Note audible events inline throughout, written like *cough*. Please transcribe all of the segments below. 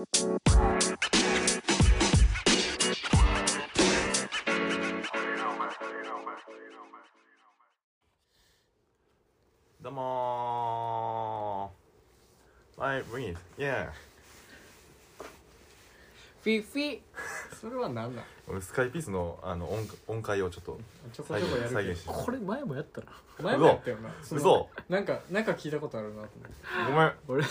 どうもー。My breathe Yeah フィフィ。それは何なん？俺スカイピースのあの音音階をちょっとちょこちょこやるけ再現してこれ前もやったらど前もやったよな。嘘。なんかなんか聞いたことあるなと思って。ごめん。俺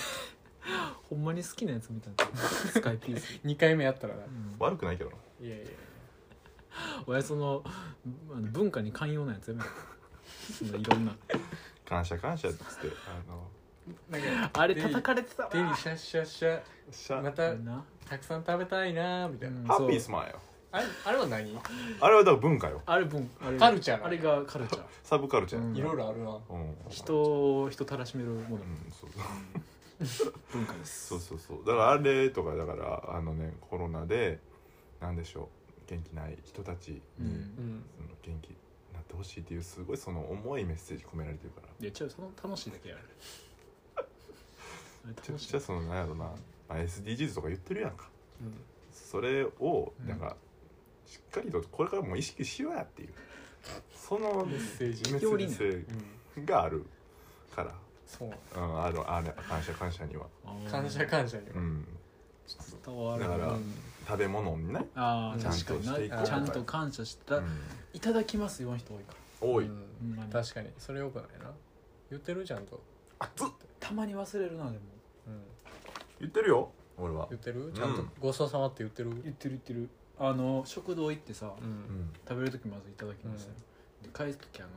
ほんまに好きなやつ見たんだ *laughs* スカイピース、2回目やったらな。うん、悪くないけどな。いやいや俺そのあの文化に寛容なやつやめろ。そのいろんな。感謝感謝っつってあのなんかあれ叩かれてたわ。手にシャッシャッシャしゃまたな、たくさん食べたいなみたいな、うん。ハッピースマイルあれあれは何？あれはだから文化よ。あれ文あれ。カルチャーあれがカルチャー。サブカルチャーうん。いろいろあるな。うん。人を人たらしめるもの。うんそう文化です。そうそうそう。だからあれとかだからあのねコロナでなんでしょう元気ない人たちに、うん。うんその元気になってほしいっていうすごいその重いメッセージ込められてるから。いや違うその楽しいだけやる。めちゃくちゃそのなんやろな、まあ、SDGs とか言ってるやんか。うん。それをうんなんか、しっかりとこれからも意識しようやっていうそのメッセージメッセージがあるから、そううん、あのあれ感謝感謝には、感謝感謝には。うん、伝わるだからうん。食べ物にね、ああちゃん。確かにとしていこう。なちゃんと感謝した、うん。いただきますよ人多いから。多い、うん。ほんまに確かに。それよくないな。言ってる？ちゃんと。熱っ。たまに忘れるなでも。うん。言ってるよ俺は。言ってる？ちゃんと。うんごちそうさまって言ってる？言ってる言ってる。あの食堂行ってさ、ううん。ん食べる時まずいただきます。よ、で返す時あの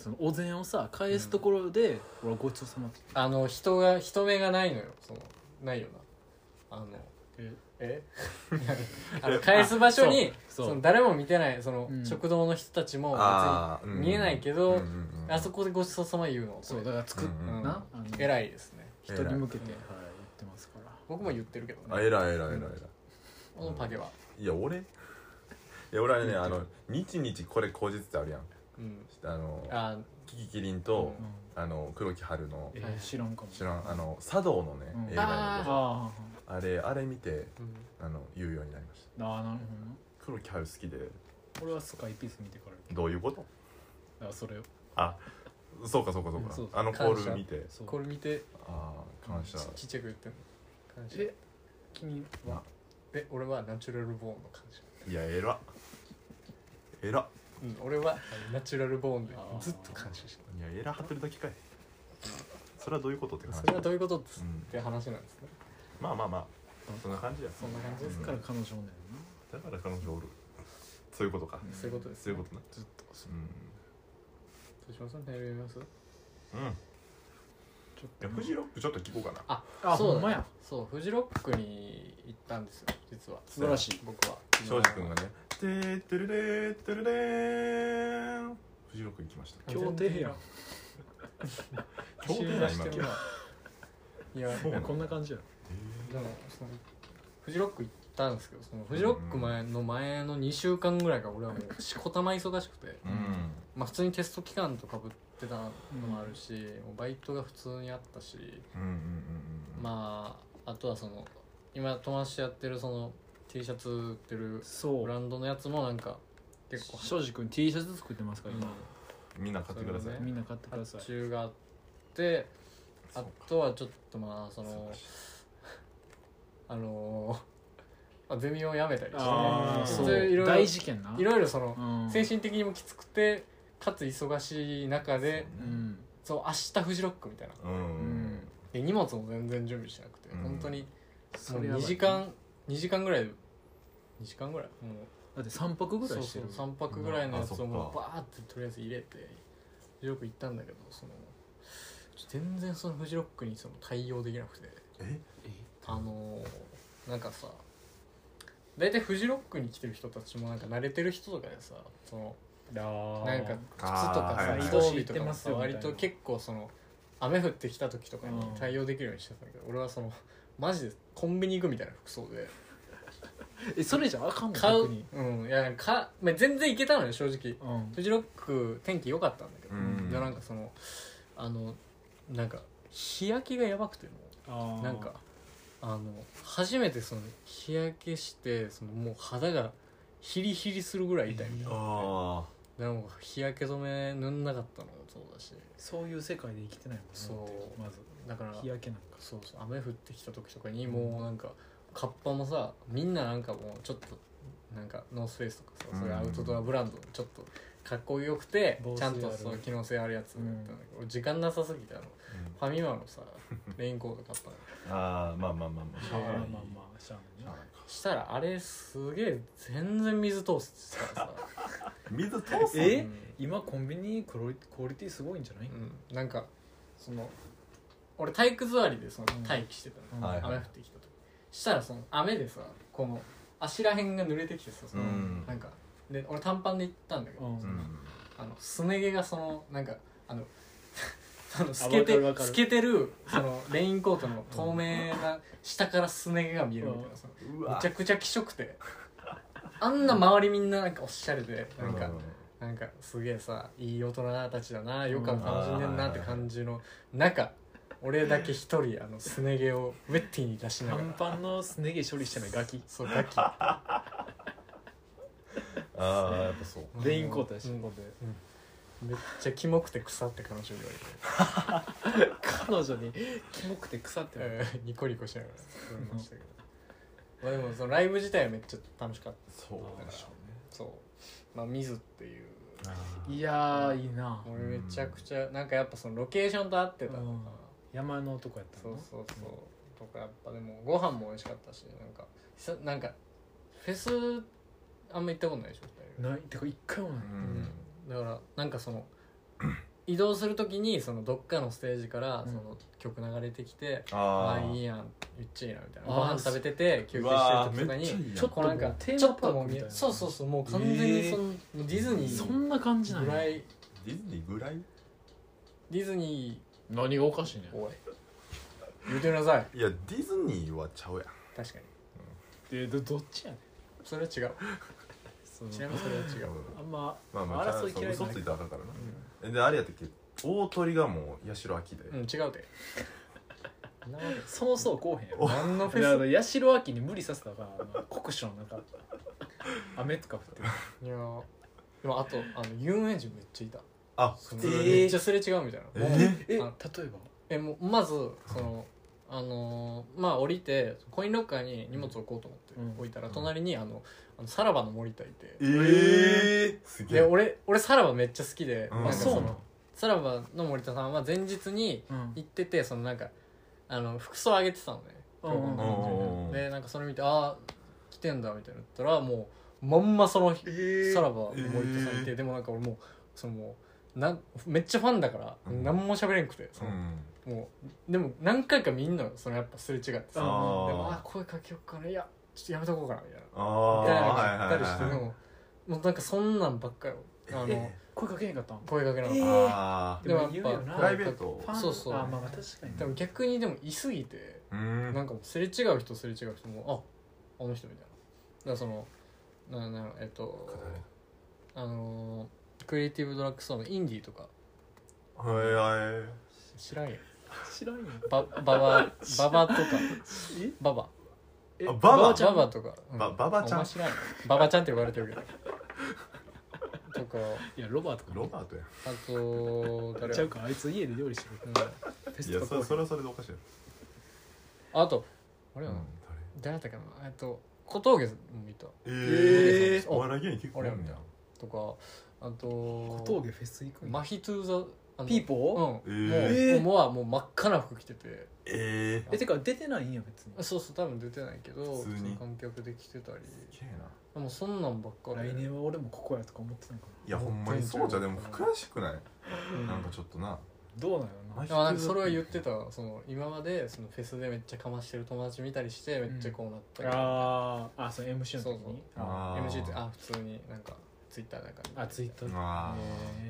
そのお膳をさ返すところで、俺はごちそうさまってあの人が人目がないのよ。そのないよな。あのえ？え？*laughs* あの返す場所にそうその誰も見てないその、うん。食堂の人たちもあー別に見えないけど、うんうんうんあそこでごちそうさま言うの。そうだから作っ、うんうんなあの偉いですね。人に向けて、はい、言ってますから。僕も言ってるけどあね偉い偉い偉い偉い、このパゲは。いや俺？いや俺はねあの日々これ口実ってあるやんあのあ。キキキリンと、うん。あの黒木春のえはい知らんかも。知らんあの茶道のね、うん。映画なんだけどああれあれ見てうん。あの言うようになりましーあーなるた黒木春好きで。俺はスカイピース見てから。どういうこと？だからそれを。あそうかそうかそうか。そう。あのコール見て。そう。これ見て。ああ感謝。ちちっちゃく言って。んの感謝。え君は？え俺はナチュラルボーンの感謝。いや偉っ。偉っうん俺はナチュラルボーンでずっと感謝していや偉張ってるだけかい。それはどういうことって話。たそれはどういうことっつうん。って話なんですね。まあまあまあ。そんな感じや。そんな感じですかだから彼女おん。だから彼女おる。そういうことか、うん。そういうことですそういうことねずっとそう。うん。どうしますメール読みます？うん。いちょっとやフジロックちょっと聞こうかな。ああそうだほんまや。そうフジロックに行ったんですよ実は。素晴らしい。僕は。庄司君がね「てーてるれーてるれーん」フジロック行きました。協定やん。協定や今してるな。いやそうなの？こんな感じや。でもそのフジロック行ったんですけどそのフジロック前の前の2週間ぐらいが俺はもうしこたま忙しくて、うん。まあ、普通にテスト期間とかぶってたのもあるし、もうバイトが普通にあったし、うんうんうんうん。まああとはその今友達とやってるその T シャツ売ってるそう。ブランドのやつもなんか結構。庄司君 T シャツ作ってますから今、みんな買ってください。そうねみんな買ってください。発注があってあとはちょっとまあそのあのまあゼミを辞めたりしてああそう。いろいろ大事件な。いろいろそのうん。精神的にもきつくてかつ忙しい中でうん。そう明日フジロックみたいな。うん。うんで荷物も全然準備してなくて、うん。本当にもうそれやばい。2時間2時間ぐらい。で2時間ぐらい？もだって3泊うそうそうぐらいしてる3泊ぐらいのやつをもうバーってとりあえず入れてフジロック行ったんだけどその全然そのフジロックにその対応できなくて。え？あのーなんかさ大体フジロックに来てる人たちもなんか慣れてる人とかでさそのなんか靴とかさあーはいはい。移動日とかもさ割と結構その雨降ってきた時とかにうん。対応できるようにしてたんだけど俺はそのマジでコンビニ行くみたいな服装で。えそれじゃあかんの？買う。逆に。うん。いやか、まあ、全然行けたのよ正直。うん。フジロック天気良かったんだけど、うん。いやなんかそのあのなんか日焼けがやばくても。あなんかあの初めてその日焼けしてそのもう肌がヒリヒリするぐらい痛いみたいな、あでも日焼け止め塗んなかったのもそうだし。そういう世界で生きてないもんねそう。まずだから日焼けなんか。そうそう雨降ってきた時とかにもうなんかカッパもさみんななんかもうちょっとなんかノースフェイスとかさ、そういうアウトドアブランドのちょっとかっこよくてちゃんとそう機能性あるやつだったんだけど、俺時間なさすぎてあのファミマのさレインコート買ったの。ああまあまあまあしまあまあまあまあしゃあないねしたらあれすげえ全然水通すからさ、*laughs* 水通すえ？うん。今コンビニクオリクオリティすごいんじゃない？うん、なんかその俺体育座りでそのうん。待機してたの、うん。はいはい。雨降ってきた時。したらその雨でさこの足らへんが濡れてきてさその、うん。なんかで俺短パンで行ったんだけど、うん。うんあのすね毛がそのなんかあの *laughs* あの透わけてかるわかる。透けてるそのレインコートの透明な下からすね毛が見えるみたいなさうわ。めちゃくちゃ気色くて。あんな周りみんななんかおしゃれでなんか、なんかすげえさいい大人たちだなよく楽しんでんなって感じの中俺だけ一人あのすね毛をウェッティに出しながら。短パンのすね毛処理してないガキ。そうガキ。ああやっぱそう。レインコートやし。うん。うんめっちゃキモくて腐って彼女に言われて、*laughs* 彼女にキモくて腐ってないえーニコニコしながら。言われましたけど。まあでもそのライブ自体はめっちゃ楽しかった。そうでしょそう。まあ水っていう。うねいやーいいな。俺めちゃくちゃなんかやっぱそのロケーションと合ってたのか。な、うん山の男やったの？そうそうそう。とかやっぱでもご飯も美味しかったしなんかさなんかフェスあんま行ったことないでしょ？二人ない。てか一回もない。うん。だからなんかその *coughs* 移動するときにそのどっかのステージからその曲流れてきて、あああいいやんめっちゃいいなみたいな。あー。ご飯食べてて休憩してる時とかにめっちゃいいやん。ちょっとなんかテーマパークみたいな。もう見えそうそうそうもう完全にその、ディズニー。そんな感じなんやぐらい。ディズニーぐらい？ディズニ何がおかしいねーおい。言うてなさい。いやディズニーはちゃうやん。確かに。えどどっちやねん。それは違う。*laughs* そのちなみにそれは違う、あんままあまあ争い嫌いじゃない。嘘ついたらあかんからな。えであれやったっけ？大鳥がもう八代亜紀で。うん、うん、違うて。なわけそのそうこうへんやろ。何のフだからェス八代亜紀に無理させたからあの酷暑の中 *laughs* 雨とか降っていやー。でもあとあの遊園地めっちゃいたあ普通に。めっちゃすれ違うみたいな、え例えば？えもうまずそのあのーまあ降りてコインロッカーに荷物置こうと思ってうん。置いたら隣にあのあのさらばの森田いて。ええすげえ。で俺俺さらばめっちゃ好きで、うん。なんかそうなのさらばの森田さんは前日にうん。行っててそのなんかあの服装上げてたのね。うん。うんうんうん。でなんかそれ見てああ来てんだみたいな言ったらもうまんまそのえさらばの森田さんいて、えー。でもなんか俺もうそのもうなんめっちゃファンだから、うん。何も喋れんくてその、うん。もうでも何回かみんなそのやっぱすれ違ってさ。であー。もあ声かけよっかないやちょっとやめとこうかなみたいな。あみたいなのあがあったりしてでももうなんかそんなんばっかよ。あのえ声かけへんかったん？声かけなの、えー。あでもやっぱ言うよな。プライベート。ファンそう。そうあまあまあ確かに。でも逆にでもいすぎてあうん。なんかもうすれ違う人すれ違う人もああの人みたいな。だからそのななえっとあのークリエイティブドラッグストアのインディーとか。はいはい知らんよ知らんよバババババとか。え？ババ。え？あババ？ちゃん？ババとか、うん。バババちゃん？お前知らんよババちゃんって呼ばれてるけど。とか。いやロバートか。ロバートやあと誰ちゃうか。あいつ家で料理してるうん。フェいスとかやそそれはそれでおかしいやあとあれろやな、誰？だったかな。えっと小峠もいた。ええおお笑い芸人結構おるん。やとかあと小峠フェス行くんやマヒトゥーザあのピーポうん、えー。もうもうはもう真っ赤な服着てて。えええてか出てないんや別に。そうそう多分出てないけど普通に。観客で来てたり。すげえな。でもそんなんばっかで来年は俺もここやとか思ってたんかいやほんまにそうじゃでも悔しくない？うん。なんかちょっとな。などうなんやろな。でもなんかそれは言ってた。その今までそのフェスでめっちゃかましてる友達見たりしてめっちゃこうなったり。あー。あその MC の時そうそう。にあー。MC ってあ普通になんかツイッターなんかに。あツイッター。あ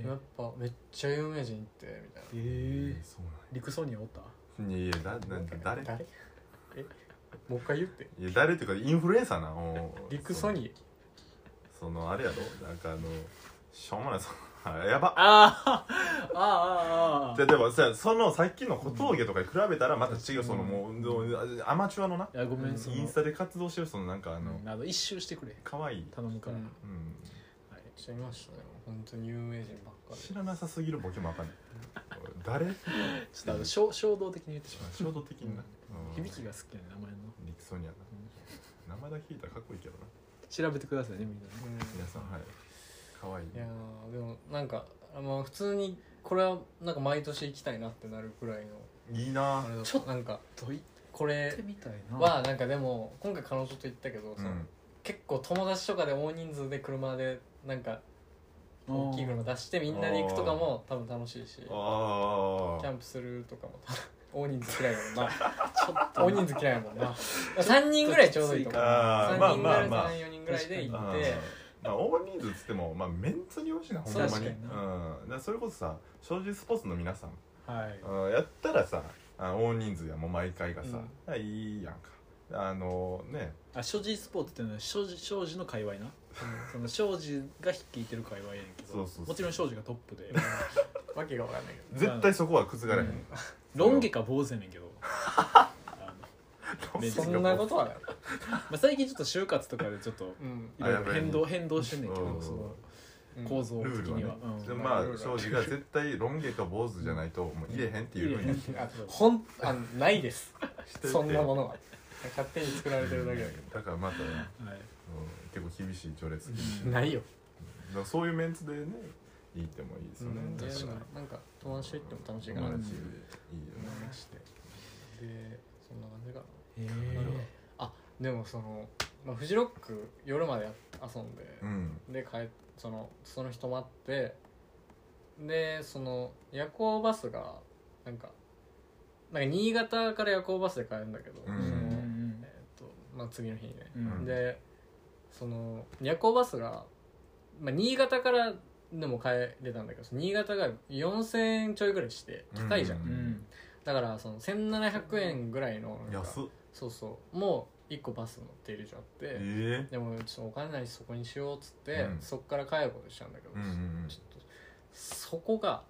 え。やっぱめっちゃ有名人ってみたいなえー。ーそうなんリクソニアおった？やいやいやだな誰？誰？え？もう一回言って。いや誰っていうかインフルエンサーなおリクソニーそのあれやろ？なんかあのしょうもないそはい *laughs* やば。あー。あーあーあじゃあでもさそのさっきの小峠とかに比べたらまた違うそのうん。もうもうアマチュアのな？ーいやごめんインスタで活動してるそのなんかあのうん。あの一周してくれ。可愛い。頼むから、うん。うんはい知りましたね。本当に有名人ばっか知らなさすぎるボケもわかんない誰？ちょっとあの衝衝動的に言ってしまう。衝動的にな。響きが好きやね名前の。リクソニアな。名前だけ聞いたらかっこいいけどな。調べてくださいねみんなね。り、皆さんはい。可愛い。いやーでもなんかあの普通にこれはなんか毎年行きたいなってなるくらいの。いいな。ちょっなんかこれはなんかでも今回彼女と行ったけど、そのうん。結構友達とかで大人数で車でなんか大きい車出してみんなで行くとかも多分楽しいしキあャンプするとかも *laughs* 大人数嫌いだもんな。*laughs* ちょっと大人数嫌いだもんな。3人ぐらいちょうどいいと思う。あー3人ぐらいまあまあまあ。34人ぐらいで行あって。まあ大人数っつってもまあメンツによるしなほんまに。確かにうん。だからそれこそさ庄司スポーツの皆さん。はい。うんやったらさあ大人数やもう毎回がさ、あいいやんか。あのね。あ庄司スポーツっていうのは庄司庄司の界隈なその庄司が率いてる界隈やねんけどそうそうそう。もちろん庄司がトップで。*laughs* わけが分かんないけど。*laughs* 絶対そこは覆らへん、うん。ロン毛か坊主やねんけど。*laughs* そんなことはない。まあ、最近ちょっと就活とかでちょっとうん。いろいろ変動変動してんねんけどうん。そのうん。構造的ルールはね。には、うん。でもまあ庄司が絶対ロン毛か坊主じゃないともう入れへんっていうふうにあほんあのないです。してて。そんなものは。勝手に作られてるだけだけだからまたね、はい。うん、結構厳しい序列厳しい、どないよ。だからそういうメンツでねいいってもいいですよね、うん。確かに。でなんか友達と行っても楽しいかなって友達いいよ思いね。ましてでそんな感じかな。へえあでもその、まあ、フジロック夜までや遊んで、うん。で帰っそのその人待ってでその夜行バスがなんかなんか新潟から夜行バスで帰るんだけど、うん。そのうん。えーとまあ、次の日にね、うん。でその夜行バスが、まあ、新潟からでも帰れたんだけど新潟が4000円ちょいぐらいして高いじゃん、ううんだからその1700円ぐらいの安っ。そうそう。もう1個バス乗っているじゃって、ええ。でもちょっとお金ないしそこにしようっつって、うん。そっから帰ることにしたんだけど、うんうんうん。ちょっとそこが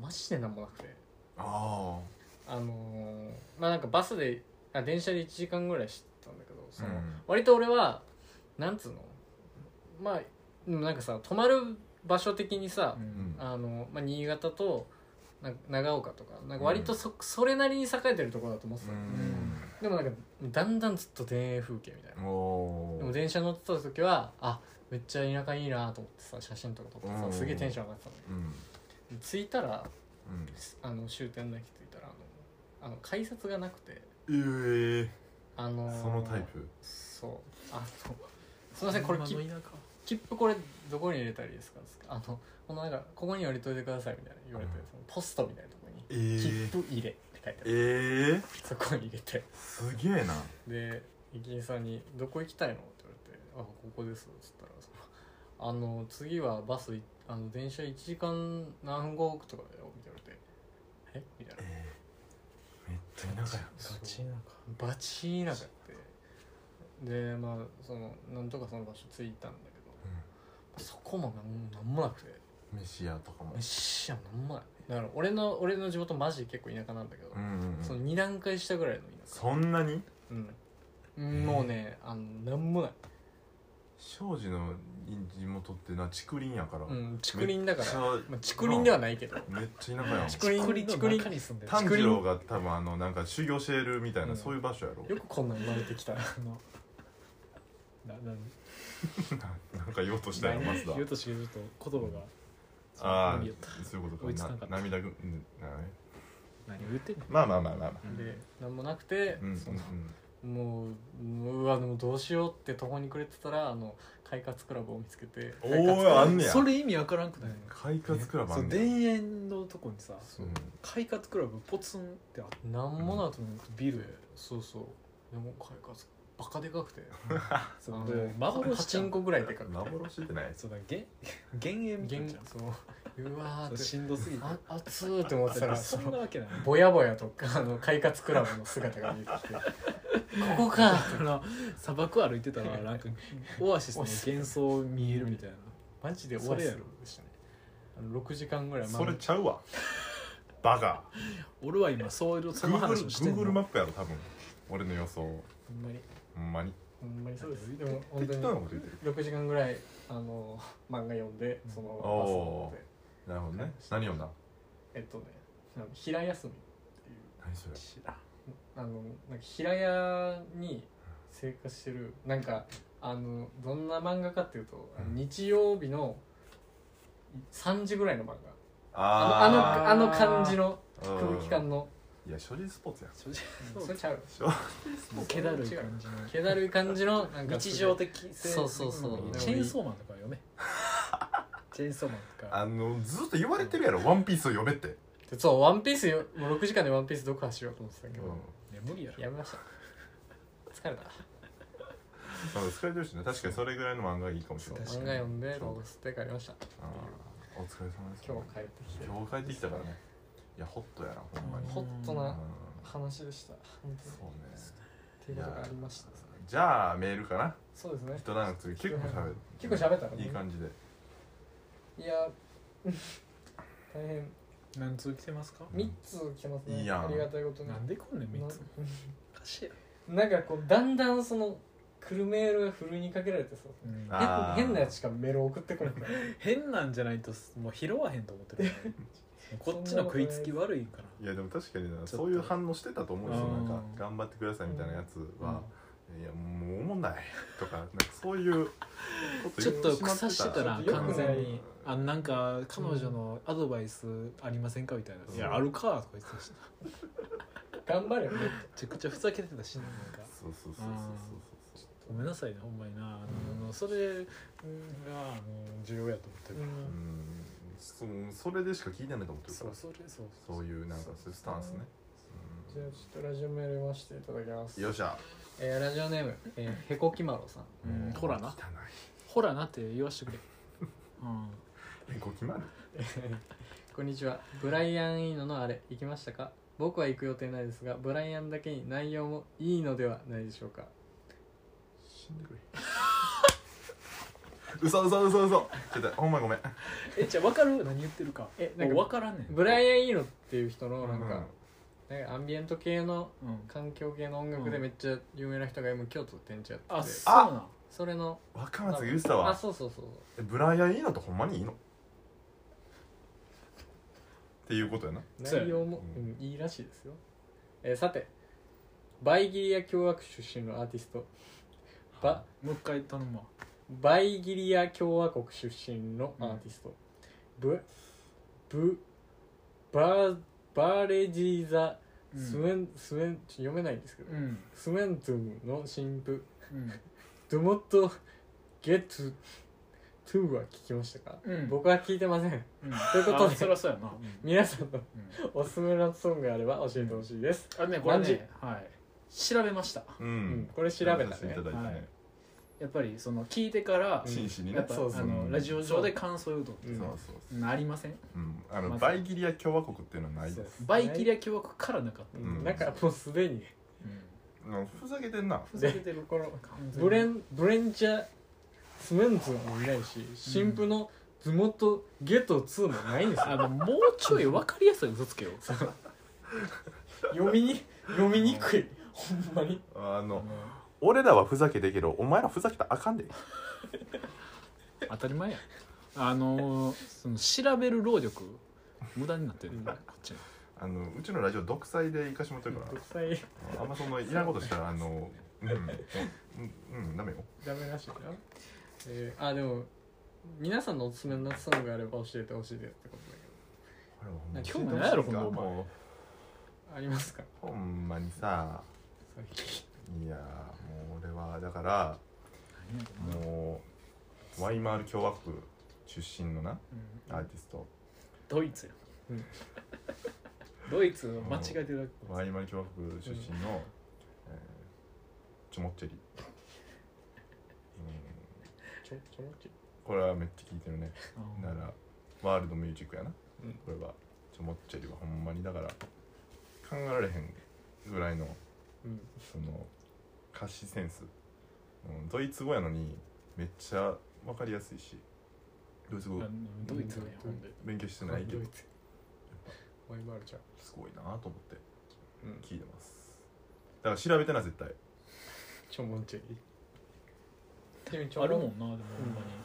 マジでなんもなくて。ああ。のーまあなんかバスであ電車で1時間ぐらいしてたんだけどその、うん。割と俺はなんつうの？まあでもなんかさ泊まる場所的にさ、うん。あのまあ、新潟とな長岡とかなんか割とそ,、それなりに栄えてるところだと思ってうた。の、ん。でもなんかだんだんずっと田園風景みたいな。でも電車乗ってた時はあめっちゃ田舎いいなと思ってさ写真とか撮ってうん。さすげえテンション上がってたのうん。に着いたらうん。あの終点だけ着いたらあのあの改札がなくて。ええあのーそのタイプ？そう。あのすいませんこれ切今の田舎。切符これどこに入れたらいいですか？あのこのなんかここに入れといてくださいみたいな言われて、うんそのポストみたいなところにえ切符入れって書いてある、ええそこに入れて。すげえな。で駅員さんに「どこ行きたいの?」って言われて「あここです」っつったらその「あの次はバスいあの電車1時間何分後とかだよ」みたいな言われて「え？みたいな。ええめっちゃ田舎やん。そう。ガチ田舎。バチ田舎。ってでまあそのなんとかその場所着いたんだけど、そこもなんなんもなくて。飯屋とかも。飯やなんもない。だから俺の俺の地元マジで結構田舎なんだけど、うんうんその2段階下ぐらいの田舎。そんなに？うん、もうねあのなんもない。庄司の地元ってな竹林やから。うん竹林だから。まあ、竹林ではないけど。めっちゃ田舎やん。竹林竹林の竹林中に住んでる。炭治郎が多分あのなんか修行してるみたいな、うん。そういう場所やろ。よくこんなん生まれてきたあのなな *laughs* なんか言おうとしたよ松田。言うとしちょっと言葉が。ああそういうこと追いつかなかった。かな涙ぐうんな何を言ってんの？まあまあまあまあまあ。でなんもなくて、うんうんそのもうもううわでもどうしようって途方に暮れてたらあの快活クラブを見つけておー快活クラブ。あんねや。それ意味わからんくない？快活クラブあそうん田ねん園のとこにさう。ん快活クラブポツンってあってなんもなと思ってビルそうそう。でも快活バカでかくて。*laughs* 幻パチンコぐらいでかくて。幻ってない。そうだ幻幻影みたいな。現そう。うわーしんどすぎて。あ熱ーって思ってたら *laughs* そんなわけない。ぼやぼやとかあの快活クラブの姿が見えてきて。ここか。あの砂漠歩いてたら *laughs* なんかオアシスの幻想見えるみたいな。マジでオアシスでしたね。あの6時間ぐらいそれちゃうわ。バカ。俺は今そういうその話をしてん Google のマップやろ多分。俺の予想。ほんまにほんまに？ほんまにそうです。でも本当適に当なこと言ってる。6時間ぐらいあの漫画読んでそのバス乗ってなるほどね。何読んだ？えっとね平休みっていう。何それ？知らんあのなんか平屋に生活してるなんかあのどんな漫画かっていうと、うん。日曜日の3時ぐらいの漫画。ああのーあのあの感じのうん。空気感の、いや所持スポーツやん。正直それちゃう。所もう気だるい感じの。気だるい感じのなんか日常的性。そうそうそう。ん。チェーンソーマンとか読め *laughs* チェーンソーマンとか。あのずっと言われてるやろ「ワンピースを読めって、でそうワンピースよもう6時間でワンピース読破しようと思ってたけど、いや無理やろ。やめました。疲れた。そう疲れてるしね。確かにそれぐらいの漫画がいいかもしれない。漫画読んでロースで帰りました。あーお疲れ様です。今日帰ってきて。今日帰ってきたからねいやホットやなほんまに。ホットうん。な話でした。本当に。そうねっていうことがありました。じゃあメールかな。そうですね。一段落結構喋る。結構喋ったのいい感じで。いや *laughs* 大変。何通来てますか？3つ来てますね。いいやん。ありがたいことに。なんでこんねん3つ？なおかしいやなんかこうだんだんその来るメールがふるいにかけられてさう。ん。あー。変変なやつしかメール送ってこない *laughs* 変なんじゃないともう拾わへんと思ってるこっちの食いつき悪いんかないやでも確かになそういう反応してたと思うんですようん。なんか頑張ってくださいみたいなやつは、いやもうおもんないとかなんかそういうこと *laughs* ちょっと腐してたら完全にあなんか彼女のアドバイスありませんかみたいな「うん。いやあるか」とか言ってたし *laughs* 頑張れよ。ねめちゃくちゃふざけてたしなんか。そうそうそうそうそうごめんなさいねほんまにな。あのそれうんがあの重要やと思ってるうんうんそそれでしか聞いてないと思ってるから。そうそれそう。そういうなんかそういうスタンスね、じゃあちょっとラジオメール読ませていただきます。うんよっしゃ。えーラジオネーム、えー、へこきまろさん。うん。ほらな汚ほらなって言わしてくれ。*laughs* うん。いえご決まるこんにちは。ブライアン・イーノのあれ行きましたか？僕は行く予定ないですがブライアンだけに内容もいいのではないでしょうか。死んでくれ *laughs* 嘘嘘嘘嘘。ちょっとほんまごめん。えじゃあ分かる？何言ってるか。えなんか分からんねん。ブライアン・イーノっていう人のなんか,、うん。なんかアンビエント系のうん。環境系の音楽でめっちゃ有名な人が今京都で展示やってて、あそうなんそれの。若松が言ってたあわそうそうそう。えブライアンいいのとほんまにいいの？っていうことやな。内容も、ううんいいらしいですよ、えーさて。バイギリア共和国出身のアーティスト。バもう一回頼むわバイギリア共和国出身のアーティスト、ブブバーバーレジーザうん。スウェン、スウェンちょ読めないんですけど、うん。スウェントゥムの新婦うん。ドゥモットゲットトゥーは聞きましたか、うん。僕は聞いてません。うん。ということであそりゃそうやな。皆さんのうん。おすすめのソングがあれば教えてほしいです、あねこれ何時ねはい。調べました。ううん。んこれ調べたね。ただいてね、はいやっぱりその聞いてからうん。真摯にね。やっぱそうそう。あのラジオ上で感想を言うとうん。そうそうそう。なりません？うん。あのまずバイギリア共和国っていうのはないです。バイキリア共和国からなかった。うん。うんなんかもうすでに。うん。ふざけてんな。ふざけてるこの完全に。ブレンブレンチャースウェンズもいないし新婦のズモトゲット2もないんですよ。あのもうちょい分かりやすい嘘つけよ。読みに読みにくい。ほんまに。あの俺らはふざけてけどお前らふざけたらあかんで。*laughs* 当たり前やあのその調べる労力無駄になってるうん。こっちの。あのうちのラジオ独裁で行かしてもらってる独か裁らあんまそのいらんことしたらあのうんうんうんダメよダメらしいなえー、あでも皆さんのおすすめのソングがあれば教えてほしいですってことだこれはほんま興味ないやろこんなお前もう。けどありますか？ほんまにさ。いやもう俺はだからもうワイマール共和国出身のなうん。アーティスト。ドイツや。うん。*laughs* ドイツを間違えてるだけワイマール共和国出身の、えーチョモッチェリ、*laughs* うん、ちょちょっとこれはめっちゃ聞いてるね。うんだからワールドミュージックやな。うん。これは。チョモッチェリはほんまにだから考えられへんぐらいのうん。その歌詞センス、うん、ドイツ語やのにめっちゃ分かりやすいし。ドイツ語。あドイツねほんで勉強してないけど。やっドイツワイルちゃんぱすごいなと思って。うん聞いてます。だから調べてな絶対。ちょもんちょい。あるもんなでもほんま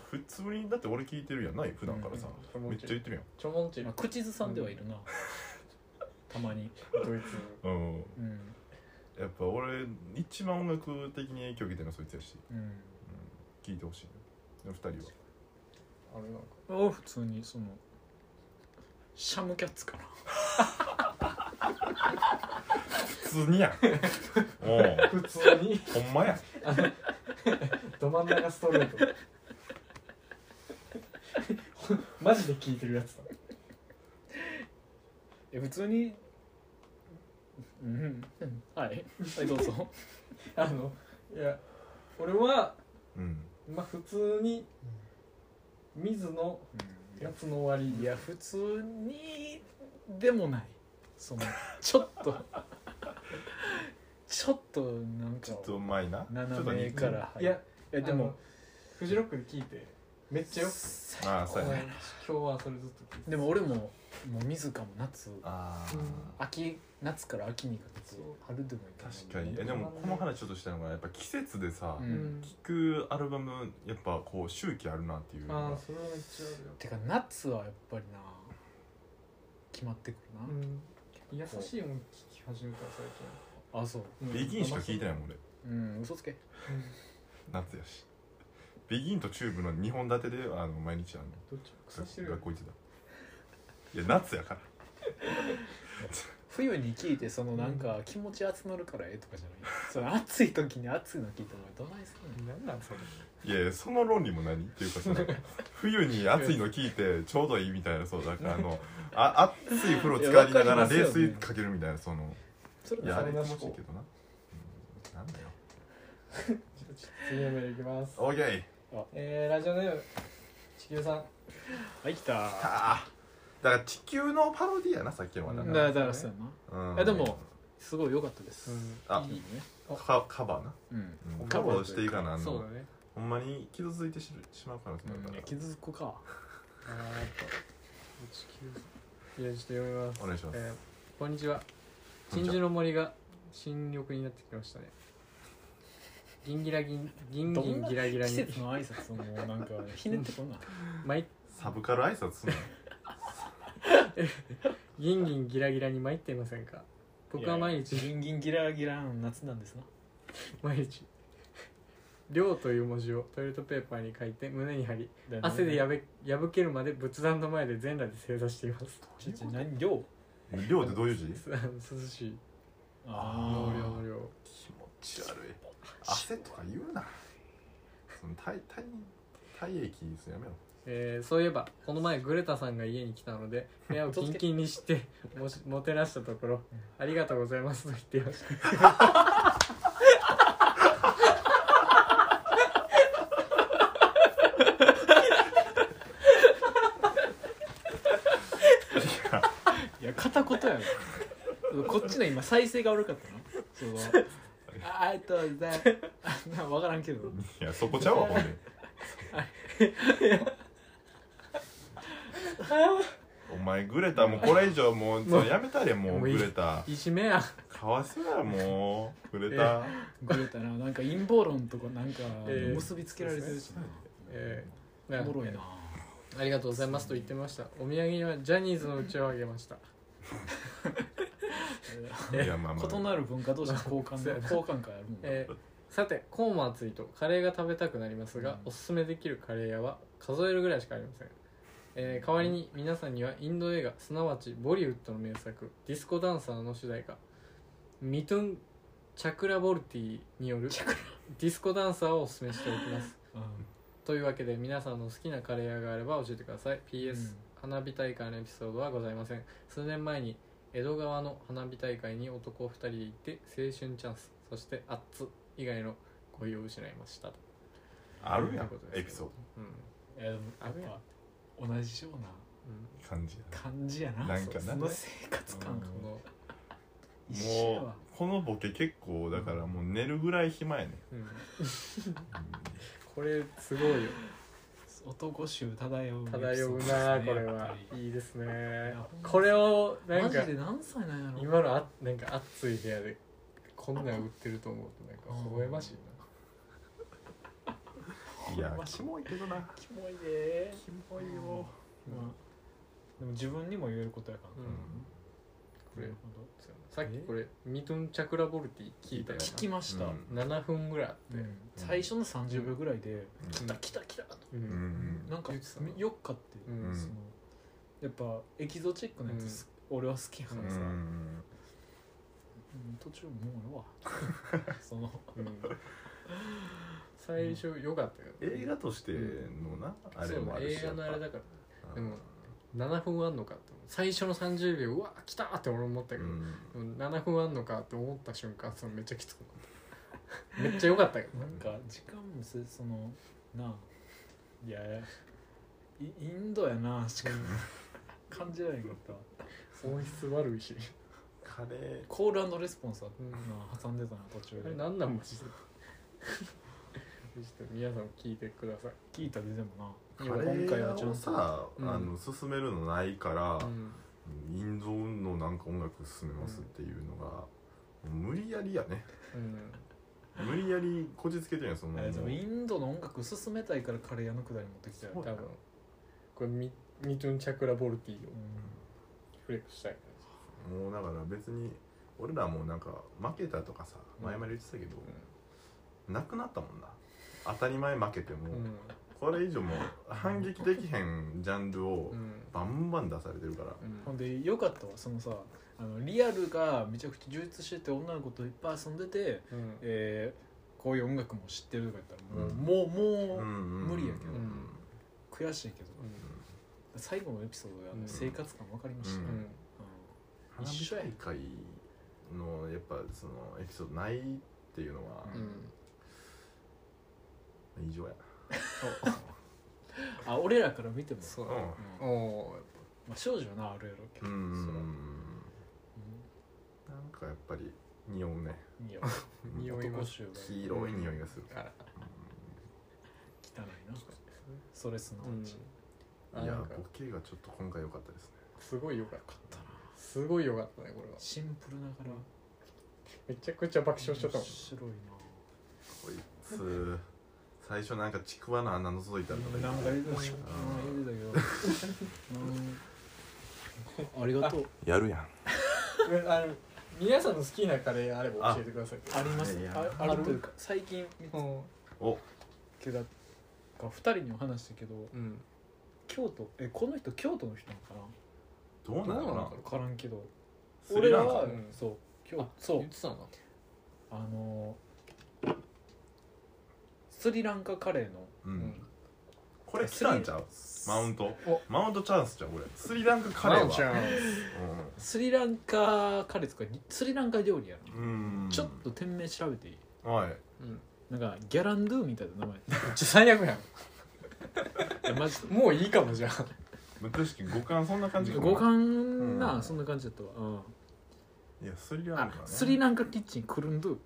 普通にだって俺聞いてるやんない？普段からさ、うん。めっちゃ言ってるやん。ちょもんちに、まあ、口ずさんではいるな、たまに。ドイツうん。うんやっぱ俺一番音楽的に影響受けてるのはそいつやし、うん。うん、聞いてほしいねで二人は。あれなんか俺普通にそのシャムキャッツかな。普通にやん。おう。普通に。ほんまや。ど真ん中ストレート。マジで聞いてるやつだ。え普通にうん。はい。はいどうぞ。*laughs* あのいや俺はうん。まあ普通に水野夏の終わり。いや普通にでもない。その *laughs* ちょっと。ちょっとなんかちょっとうまいな。斜めから入いやいやでもフジロックで聞いてめっちゃよ。くああそうやね。今日はそれずっと聞いてでも俺ももう水かも夏。あうん秋夏から秋にかけて春でもいい確かに。えでもこの話ちょっとしたのがやっぱ季節でさ、ううん。ん聴くアルバムやっぱこう周期あるなっていうのが。ああそれはめっちゃあるよ。てか夏はやっぱりな決まってくるな、うん。優しいもん聞き始めた最あそう。近ビギンしか聞いてないもん俺。うん嘘つけ。*laughs* 夏やしビギンとチューブの2本立てであの毎日あの。どっちも草してるよ。学校行ってた。いや夏やから。*laughs* 冬に聞いてそのなんか気持ち集まるからええとかじゃない？その暑い時に暑いの聞いてもどないすんの？なんなんそれ。いやいやその論理も何？っていうかその *laughs* 冬に暑いの聞いてちょうどいいみたいなそうだからあのあ熱い風呂浸かりながら冷水かけるみたいなそのそれいやあれ気持ちいいけどな、うん、なんだよ。*laughs* 次のメールいきます。オーケーえー、ラジオネーム地球さん。はい来た。ああだから地球のパロディやなさっきのはな、うん。だだからそうやな。うん。いやでもすごい良かったです、うん。あ。いいね。カカバーな、うん。うん。カバーしていいかなあの。そうだね。ほんまに傷ついてししまう可能性もあるから、いや傷つくか。あーやっぱ。地球さん。いやちょっと読みます。お願いします、えーこんにちは。こんにちは。鎮守の森が新緑になってきましたねギンギラギンギンギンギラギラ季に節の挨拶もなんかひねってこんな。毎サブカル挨拶すんの？*laughs* ギンギンギラギラに参っていませんか？僕は毎日。ギンギンギラギラの夏なんですな。毎日「量」という文字をトイレットペーパーに書いて胸に貼り汗でやべ破けるまで仏壇の前で全裸で正座しています。ちょちょ何量？量ってどういう字？*laughs* 涼しい。あ納涼の量。気持ち悪い汗とか言うな。その体体体液ですやめろ。えーそういえばこの前グレタさんが家に来たので部屋をキンキンにしてもしもてなしたところ「ありがとうございます」と言っていました。いや片言やろ。*laughs* こっちの今再生が悪かったなそのあありがとうございますあな分からんけど。いやそこちゃうわほんで。お前グレタもうこれ以上もうそれやめたれもうもういいグレタ。いじめや。かわいそうやもうグレタ。グレたななんか陰謀論とかなんかええ結びつけられてるしな。えーおもろいなありがとうございますと言ってましたお土産にはジャニーズのうちをあげましたいやまあまあ。異なる文化同士の交換そう。やな交換会あるもんえーさてコーンも暑いとカレーが食べたくなりますが、うん。おすすめできるカレー屋は数えるぐらいしかありません、えー代わりに皆さんにはインド映画すなわちボリウッドの名作「ディスコダンサー」の主題歌ミトゥン・チャクラボルティによるディスコダンサーをおすすめしておきます。*laughs* うん。というわけで皆さんの好きなカレー屋があれば教えてください。PS、うん。花火大会のエピソードはございません。数年前に江戸川の花火大会に男2人で行って青春チャンスそしてアッツ以外の恋を失いましたと。あるやんエピソーうん。いやでもやっぱ同じようなド感じや感じやななんかな。その生活感うん。がもうわこのボケ結構だからもう寝るぐらい暇やねうんん。*laughs* これすごいよ男臭漂う漂うなこれはいいですね。これをなんマかジで何歳なんやろ？今のあなんか暑い部屋でこんなん売ってると思うとなんか微笑ましいな。いや *laughs* キモい。けどな。キモいで。キモいよ。まあでも自分にも言えることやからうん。これなるさっきこれミトゥンチャクラボルティ聞いたよ聞きました、うん。7分ぐらいあって。うん。最初の30秒ぐらいで「うん。来た来た来た!」と。ううん。んなんか言ってたなよっかって、うん。そのやっぱエキゾチックなやつす、俺は好きやからさ、うん。うん途中もうええわ。*laughs* その。うん。最初良かったけど映画としてのなあれもあるし映画のあれだから。うん。でも7分あんのかって最初の30秒うわ来たって俺思ったけど、うん。でも7分あんのかって思った瞬間そのめっちゃきつくなった。*laughs* めっちゃ良かったけど。なんか時間もせそのなあいやイインドやなしか感じられへんかった音質悪いし。カレーコールレスポンスはうん。挟んでたな途中で。あれなんなんマジで。*laughs* ちょっと皆さんも聞いてください。聞いたででもなカ今レーをさうん。あの進めるのないからうん。インドのなんか音楽進めますっていうのが無理やりやね。うん。無理やりこじつけてるやんそのあれでもインドの音楽進めたいからカレー屋のくだり持ってきたよ多分。これミミトゥンチャクラボルティをうフレックスしたいもうだから別に俺らもなんか負けたとかさうん前まで言ってたけど、なくなったもんな。当たり前負けても、うんこれ以上もう反撃できへんジャンルをうん。バンバン出されてるから、うん。ほんでよかったわそのさあのリアルがめちゃくちゃ充実してて女の子といっぱい遊んでて、うん。えーこういう音楽も知ってるとか言ったらもう、うん。もうもう、うん無理やけどうん。悔しいけど。最後のエピソードであのうん。生活感分かりました。ね、うん。うん。花火一緒や大会のやっぱそのエピソードないっていうのはうん。異常や *laughs* あ俺らから見ても。そう。なうん。おーまあ、少女はなあるやろうけど、うんうんそら。なんかやっぱり匂うね。うんい。*laughs* 匂いが黄色い匂いがする、あら汚いな。それすなわち、いやあなんか。ボケがちょっと今回良かったですね。すごい良かったよかったな。すごい良かったねこれは。シンプルながら。めちゃくちゃ爆笑しちゃったもん。面白いな。こいつ最初なんかちくわの穴覗いたとか言ってなんか言うてたけど。ありがとう。やるやん。あの皆さんの好きなカレーあれば教えてください。あります。いやあある？というか最近お。けだ2人にも話したけどうん。京都えこの人京都の人なのかな？どうなのかな。分からんけど。スリランカ？はうんそう。京あそう。言ってたなあのスリランカカレーの。うん。これ来たんちゃう？マウント？お。マウントチャンスちゃう？これ。スリランカカレーは？ス。リランカカレーとかスリランカ料理やな、うん。ちょっと店名調べていい？はい。うん。なんかギャランドゥみたいな名前。いめっちゃ最悪やん。*laughs* やマジで。もういいかもじゃあ確かに五感そんな感じ五感な、うん。そんな感じだったわ、うん、いやスリランカあねスリランカキッチンクルンドゥ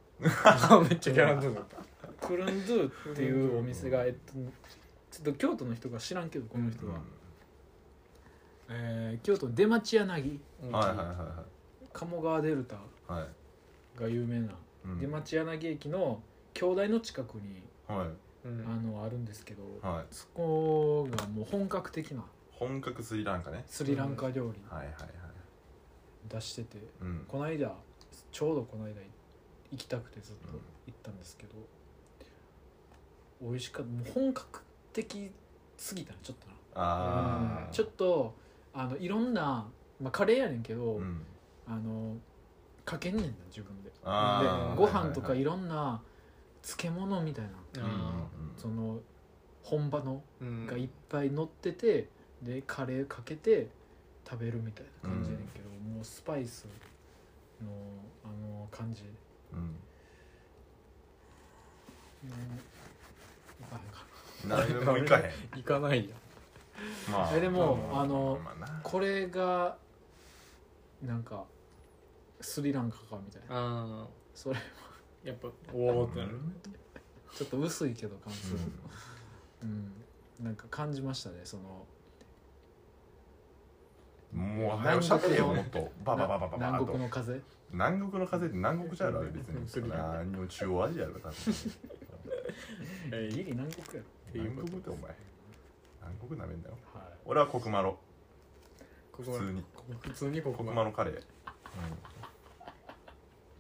めっちゃギャランドゥだったクルンドゥっていうお店がえっとちょっと京都の人が知らんけどこの人は、えー京都出町柳うんはいはいはいは鴨川デルタいはいが有名な、うん出町柳駅の京大の近くにはい。うん。あのあるんですけど、はい。そこがもう本格的な本格スリランカね。スリランカ料理はいはいはい。出してて、うん。この間ちょうどこの間行きたくてずっと行ったんですけど、美味しかった。もう本格的すぎたなちょっとな。ああちょっとあのいろんな、まあ、カレーやねんけど、うん。あのかけんねんな自分で。でご飯とかはいいろんな漬物みたいなはいはいあその本場のがいっぱい乗っててでカレーかけて食べるみたいな感じやねんけど、もうスパイスのあの感じ。うん何 *laughs* でも行かへん。行かないやまえでもまあのまあこれがなんかスリランカかみたいな。あそれあやっぱおおってなるちょっと薄いけど感想。うん、なんか感じましたねその。もう早くしゃべれよもっと。ババババババ南と国の風南国の風って南国じゃろあれ別うんに何にも中央アジアやろ多分えギリ南国やろ南国ってお前南国なめんだよ。はい。俺はコクマロ普通に。普通にこコクマロカレー。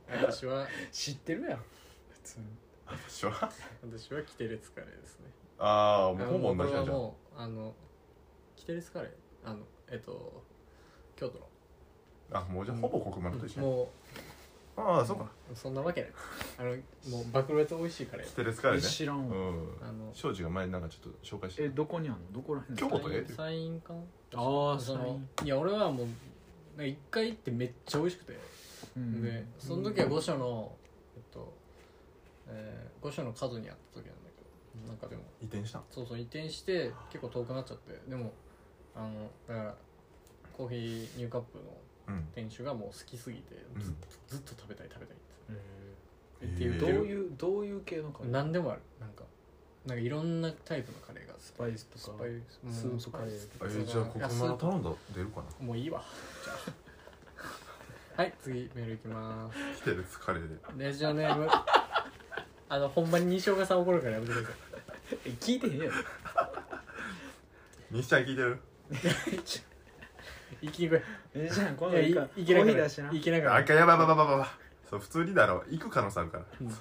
私は知ってるやろ普通に。私は？私はキテレツカレーですね。ああもうほぼ同じじゃん。もうあのキテレツカレー。あのえっと京都の。あもうじゃあほぼコクマロと一緒や。もうああそうか。そんなわけない。あのもう爆裂美味しいカレーステレスカレーね。え知らんわ。うん。あの庄司が前なんかちょっと紹介して。えどこにあんの？どこら辺京都えサイン館ああそのいや俺はもうなんか一回行ってめっちゃ美味しくて、うん。でその時は御所のえっと、えー、御所の角にあった時なんだけどなんかでも。移転したん？そうそう移転して結構遠くなっちゃって。でもあのだからコーヒーニューカップのうん。店主がもう好きすぎてうん。ずっと,、ずっと食べたい食べたいって。えっていうどういうどういう系のカレー？何でもある。なんかなんかいろんなタイプのカレーがスパイスとかスパイススープカレー。えーじゃあコクマロ頼んだら出るかな？もういいわじゃあ。*laughs* はい次メールいきます。ステレスカレーで。ラジオネーム。あのほんまに西岡さん怒るからやめてくださえ聞いてへんやろ。*laughs* 西ちゃん聞いてる？い *laughs* 行きに来い。えじゃあ今いやい度いいかいけながらコーヒー出しな。行けながらあかんやばいやばいやばいやばいそう普通にだろ。行く可能性あるから。うん。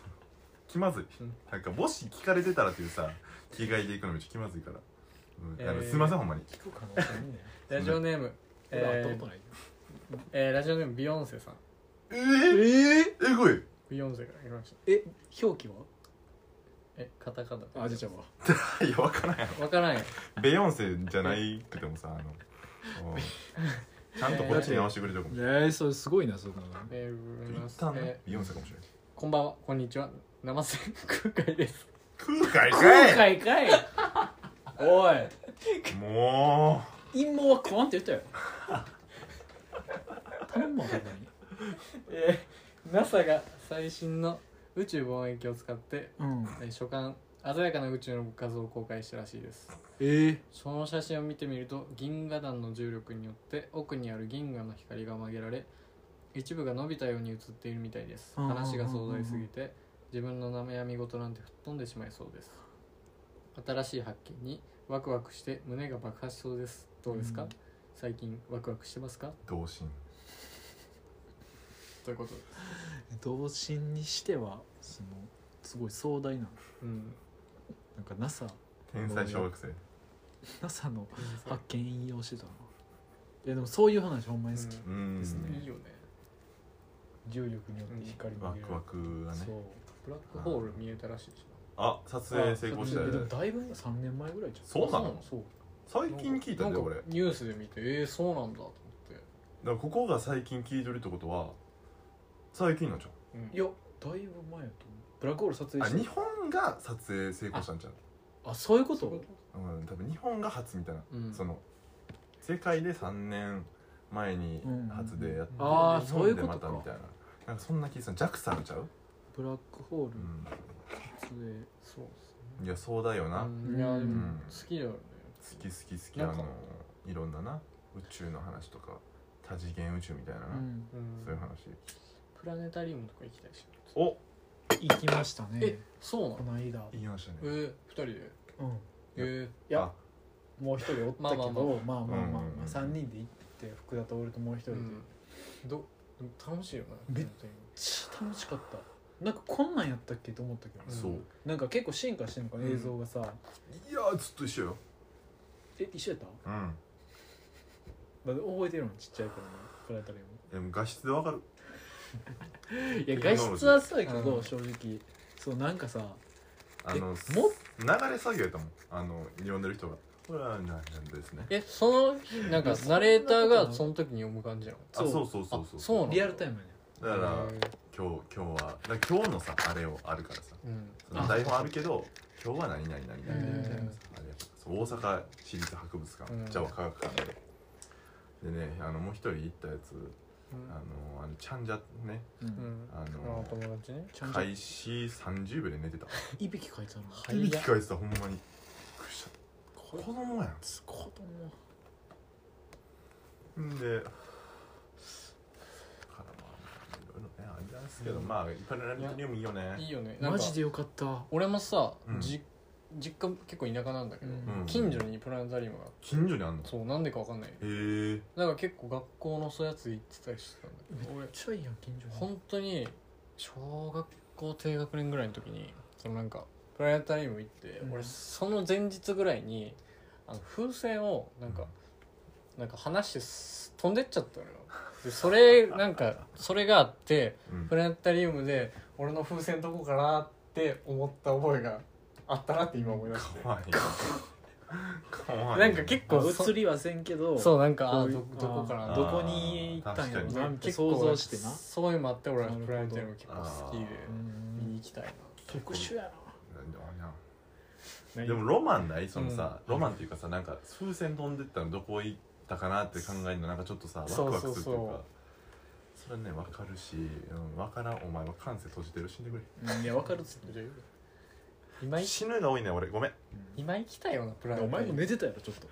気まずい。うん。なんかもし聞かれてたらっていうさ気概で行くのめっちゃ気まずいから。うんえーあのすいませんほんまに。聞く可能性ラジオネーム俺会ったえーことないえーラジオネームビヨンセさん。えー、ええぐい。ビヨンセから来ました。え表記は？えカタカナ。あじゃじゃわ。*laughs* いやわからんやわからんよろ。ベヨンセじゃないくてもさあのうんちゃんとこっちに合わせてくれてるかもしれないえー、それすごいなそんなの。メービヨンセかもしれないーこんばんは。こんにちは。生瀬空海です。空海空かい。海かい。おい。も陰謀は食わんって言ったよ頼むわほんまにえー NASA が最新の宇宙望遠鏡を使って、うん。えー初刊鮮やかな宇宙の画像を公開したらしいです。えー、その写真を見てみると銀河団の重力によって奥にある銀河の光が曲げられ一部が伸びたように映っているみたいです。話が壮大すぎて自分の悩み事なんて吹っ飛んでしまいそうです。新しい発見にワクワクして胸が爆発しそうです。どうですか、うん。最近ワクワクしてますか？う同心。ということで同 *laughs* 心にしてはそのすごい壮大な。うんなんか NASA 天才小学生。NASA の発見引用してたないやでもそういう話ほんまに好き、うん。ですね。いいよね。重力によって光ワクワクがね。そう。ブラックホール見えたらしいしあ撮影成功したよ。あでもだいぶ3年前ぐらいじゃんそうなの？そう。最近聞いたんだよ俺だかなんかニュースで見てえー、そうなんだと思って。らここが最近聞いてるってことは最近のじゃんうん。いやだいぶ前やと思うブラックホール撮影したあ日本が撮影成功したんじゃんあそういうこと？そうん多分日本が初みたいな、うん。その世界で3年前に初でやって、うんあー日そういうことまたみたいな。なんかそんな気がする。JAXA ちゃう、ブラックホールうん、撮影そうっすいやそうだよな、ねうんいやでもうん。好きだよね。好き好き好きなんかあのいろんなな宇宙の話とか多次元宇宙みたいなな、うん。うん。そういう話。プラネタリウムとか行きたいしお行きましたね。えそうなの？この間。言いましたね。えー、二人で？うん。えいやあ。もう一人おったけどまあまあまあ。まあまあうんうんうん3人で行って福田と俺ともう一人ー、で、うん。ど楽しいよなめっ本当に。ちゃ楽しかった。なんかこんなんやったっけと思ったけど、うんそう。なんか結構進化してんのかなうん映像がさ、いやずっと一緒よ。え一緒やった？うん。だって覚えてるのちっちゃい頃のプラネタリでも画質でわかる。ウムいや画質はそうやけど、うん。正直。そうなんかさあのも流れ作業やったもんあの読んでる人が。これはなんなんですね。えそのなんかナレーターがその時に読む感じなのあそうそうそうそう。あそうなの？リアルタイムやねだから今日今日はだから今日のさあれをあるからさ。うん。その台本あるけど今日は何々何々みたいなさ。へーあれやっぱそう大阪市立博物館、うん。じゃあ科学館で。でねあのもう一人行ったやつうんあのあのちゃんじゃね。うん、うんああの友達ね。ちゃんと開始30秒で寝てた。いびきかいてたのはいいびきかいてたほんまに。子供や子供。んんでだからまあいろいろねあれなんですけど、うん。まあいっぱいラニタリウムいいよね。いいよね。マジでよかった。俺もさ、うん。じ実家結構田舎なんだけど、うん。近所にプラネタリウムがあって近所にあんの？へそうなんでかわかんない。え。だから結構学校のそういうやつ行ってたりしてたんだけど俺めっちゃいいやん近所に。本当に小学校低学年ぐらいの時にそのなんかプラネタリウム行って、うん。俺その前日ぐらいにあの風船をなんか、なんか離してす飛んでっちゃったのよ。*laughs* でそれなんかそれがあってうん。プラネタリウムで俺の風船どこかなって思った覚えがあったなって今思い出して。かわいい。なんか結構そ映りはせんけどそうなんかあどどこかなあーどこに行ったんやろなみたいな想像してなそういうのもあって俺はプラネタリウム結構好きでうん見に行きたいな。特殊やな。でもロマンない？そのさ、ロマンっていうかさなんか風船飛んでったらどこ行ったかなって考えるのなんかちょっとさワクワクするっていうか。そうそうそれね分かるし、うん、分からん。お前は感性閉じてる。死んでくうんいやわかるっつって今死ぬが多いね俺。ごめん。今行きたいよなプラネタお前も寝てたやろちょっと。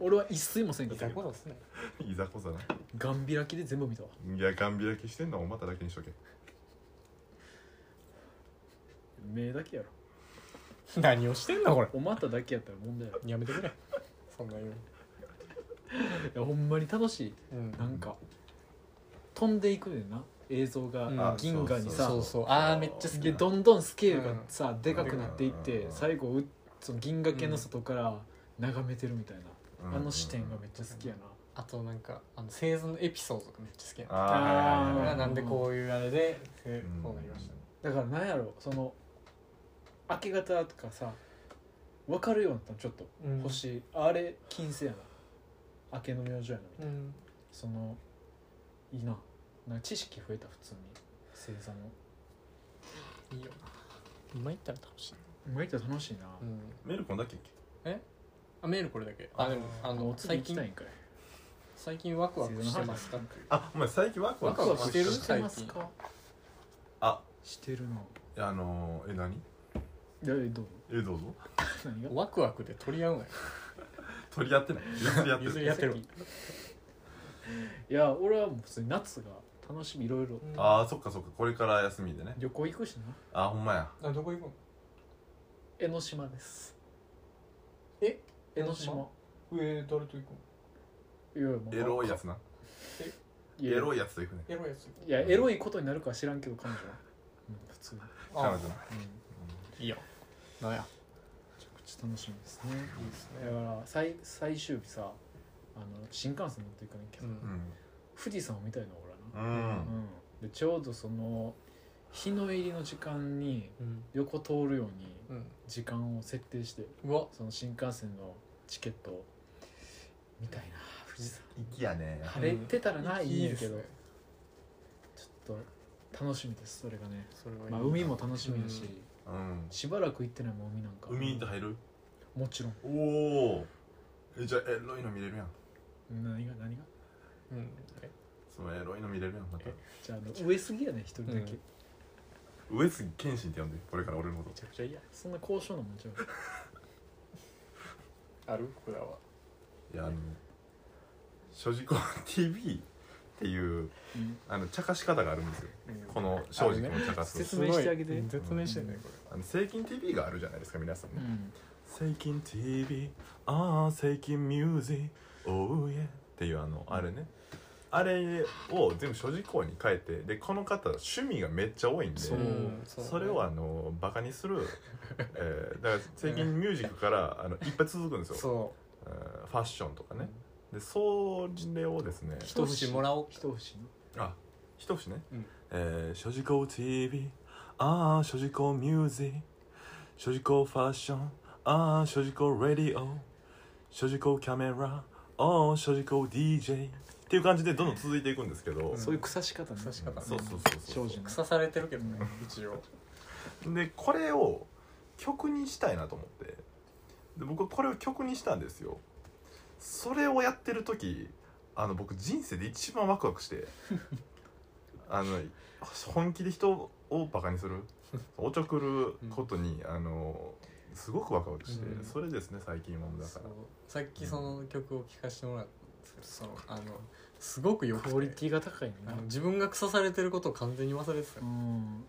俺は一睡もせんかいったけど。ざこざすね。いざこざなガン開きで全部見たわ。いやガン開きしてんのおまただけにしとけ。目だけやろ。何をしてんのこれ。お股だけやったら問題やろ。やめてくれ。そんな言ういやほんまに楽しい。うん。なんか飛んでいくねんな映像がうん。あ銀河にさそうそうあーめっちゃ好きでどんどんスケールがさ、でかくなっていっうんて最後うその銀河系の外から眺めてるみたいな、うん。あの視点がめっちゃ好きやな、あとなんかあの生存のエピソードがめっちゃ好きやな。あなんでこういうあれでせうんこうなりました。ねだからなんやろその明け方とかさ分かるようになったのちょっと、うん。星あれ金星やな。明けの明星やなみたいな、うん。そのいいななんか知識増えた普通に。星座の。いいよ。な今行ったら楽しい今言ったら楽しいな、うん。メールこんだっけ？あメールこれだけ。あでもああのの最近次行きたいんかい。最近ワクワクしてますか？あお前最近ワクワクワクワクしてる？してますか？あ。してるないやあのー、え何？いやえどう？ぞえどうぞ。*laughs* 何が？ワクワクで取り合うなよ。*laughs* 取り合ってない。譲り合って *laughs* り合ってる。いや俺はもう普通に夏が楽しみいろいろ。ああそっかそっか。これから休みでね。旅行行くしな。あほんまや。あどこ行くの？江ノ島です。え？江ノ島。上誰と行くの？いやもう。エロいやつな。いや。エロいやつと行くねエロいやつ。いやエロいことになるかは知らんけど彼女は、うん、普通に、彼女な。うん、めいいよ。なんやちゃくちゃ楽しみですね。いいですだから最最終日さあの新幹線乗っていかなきゃさ、うんうん。富士山を見たいの俺うん。うんでちょうどその日の入りの時間にうん。横通るようにうん。時間を設定してうわ。その新幹線のチケットを。見たいな富士山息やね。晴れてたらな、いいんやけど。ですね。ちょっと楽しみですそれがね、それはいいまあ、海も楽しみだし、うん。しばらく行ってないもん海なんか。海って入るもちろんおおえじゃあエロいの見れるやん。何が何が？うん。え？そのエロいの見れるやんまた。えじゃああの上杉やね一人だけ、うん。上杉謙信って呼んでこれから俺のこめちゃくちゃいいやそんな交渉のもんちゃう。*laughs* ある？福田は。といやあの「所持婚 TV」っていううん。あの茶化し方があるんですよ。この庄司君を茶化す。説明してあげて。すごい。説明してねこあのセイキン TV があるじゃないですか皆さんね。うん。セイキン TV ああセイキンミュージックおうえっていうあのあれねあれを全部所持校に変えてでこの方趣味がめっちゃ多いんでそそれをあのバカにする、えーだから最近ミュージックからあのいっぱい続くんですよ、そえーファッションとかうね。でそれをですね一節もらおう。一節。のあ一節ね、うん。えー、所持校 TV ああ所持校ミュージック。所持校ファッション。ああ所持校ラディオ。所持校キャメラ。ああ所持校 DJ っていう感じでどんどん続いていくんですけど、うん。そういう草し方ね。草し方ね。そうそうそうそう腐されてるけどねうん一応。でこれを曲にしたいなと思って。で僕はこれを曲にしたんですよ。それをやってる時あの僕人生で一番ワクワクして。*laughs* あの本気で人をバカにするおちょくることにあのすごくワクワクして、うん。それですね最近もんだから。さっきその曲を聴かせてもらったんですけどそのあのすごくよくて。クオリティが高いね。あの自分が腐されてることを完全に忘れてた。うよん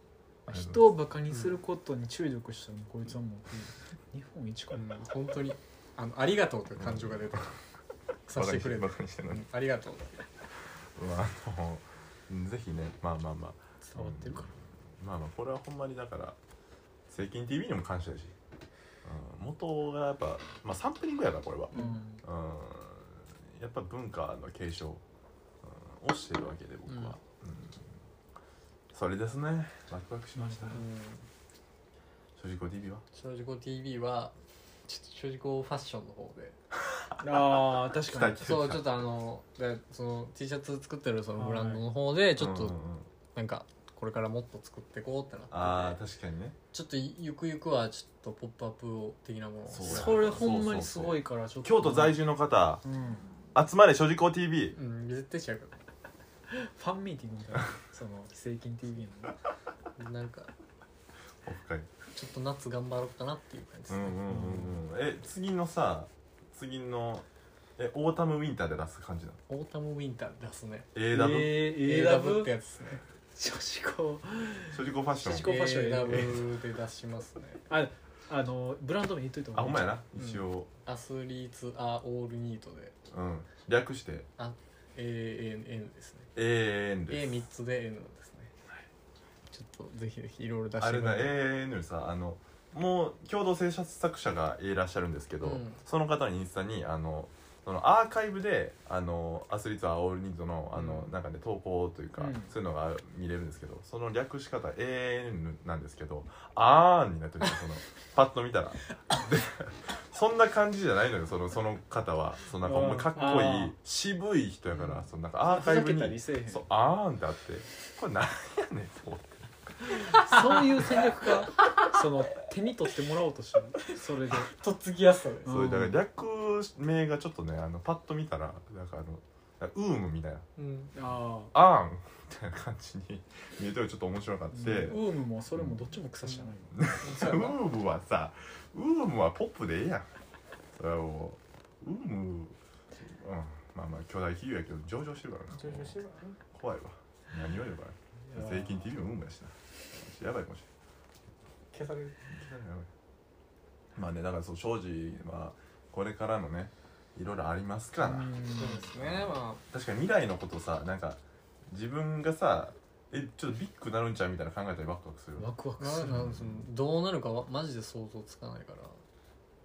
人をバカにすることに注力したのにこいつはもう日本一かうん本当に。あのありがとうという感情が出たさせてくれバたカにしてるのに、ありがとうまああのぜひねまあまあまあ。伝わってるからまあまあこれはほんまにだから「税金 TV」にも感謝だし、うん、元がやっぱ、まあ、サンプリングやからこれは、うん。うん、やっぱ文化の継承、うん、をしてるわけで僕は、うん。それですね。ワクワクしました、うん。正直 TV は？正直 TV はちょっと正直ファッションの方で。*laughs* ああ確かに。そうちょっとあのでその T シャツ作ってるそのブランドの方でちょっとうんうんうん。なんかこれからもっと作っていこうってなって。てああ確かにね。ちょっとゆくゆくはちょっとポップアップ的なものそれほんまにすごいからちょっと。京都在住の方。うん集まれ正直 TV うん絶対違うかファンミーティングみたいなその「税金 TV の」らなんかオフ会ちょっと夏頑張ろうかなっていう感じですね、うんうんうんうん。え次のさ次のえ autumn winter で出す感じなの？ autumn winter 出すね。AW、えー AW ってやつですね女子校正直ファッション。正直ファッション AW で出しますね。ああのブランド名言っといたあほんまやな。うん。一応。 Athletes are all NEET でうん、略して。あ ANN ですね AN です A3 つで N ですねちょっとぜひぜひいろいろ出してあれな A AN さあのもう共同制作者がいらっしゃるんですけど、うんその方のインスタにあのそのアーカイブであのアスリートはオールニートのあの、うん。なんかね投稿というか、うん。そういうのが見れるんですけどその略し方 AN なんですけどあーんになってるんですよその *laughs* パッと見たら。でそんな感じじゃないのよそのその方は。そのなんかほんまかっこいあい渋い人やから、うん。そのなんかアーカイブにそうあーんってあってこれなんやねんと思ってそういう戦略か。その手に取ってもらおうとしてる。それで。とっつきやすさで。すうんそれだから略名がちょっとねあのパッと見たらなんかあのウームみたいな。うん。ああーんみたいな感じに *laughs* 見えてちょっと面白かった、ウームもそれもどっちも草じゃない。そうウやな。ームはさウームはポップでええやん。それはもうウームうん。まあまあ巨大企業やけど上場してるからな。上場してるからね怖いわ。何を言うかいや税金 TV もウームやしなやばいかもしれない。消される。まあねだからそう庄司はこれからのねいろいろありますから、うんそうですね。ま確かに未来のことさなんか自分がさえちょっとビッグなるんちゃうみたいな考えたりワクワクする？ワクワクする。なんそのどうなるかはマジで想像つかないから。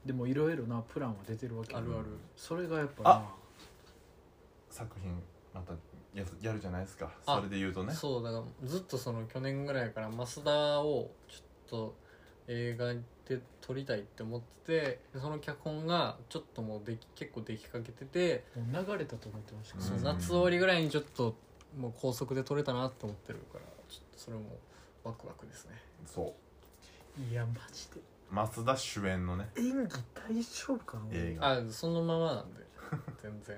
でもいろいろなプランは出てるわけあるある。それがやっぱな作品またややるじゃないですか。あそれで言うとね。そうだからずっとその去年ぐらいから増田をちょっと映画で撮りたいって思っててでその脚本がちょっともうでき結構できかけてて、もう流れたと思ってました。けどそのうん。夏終わりぐらいにちょっともう高速で撮れたなと思ってるからちょっとそれもワクワクですね。そう。いやマジで。増田主演のね。演技大丈夫かな映画。あそのままなんで。全然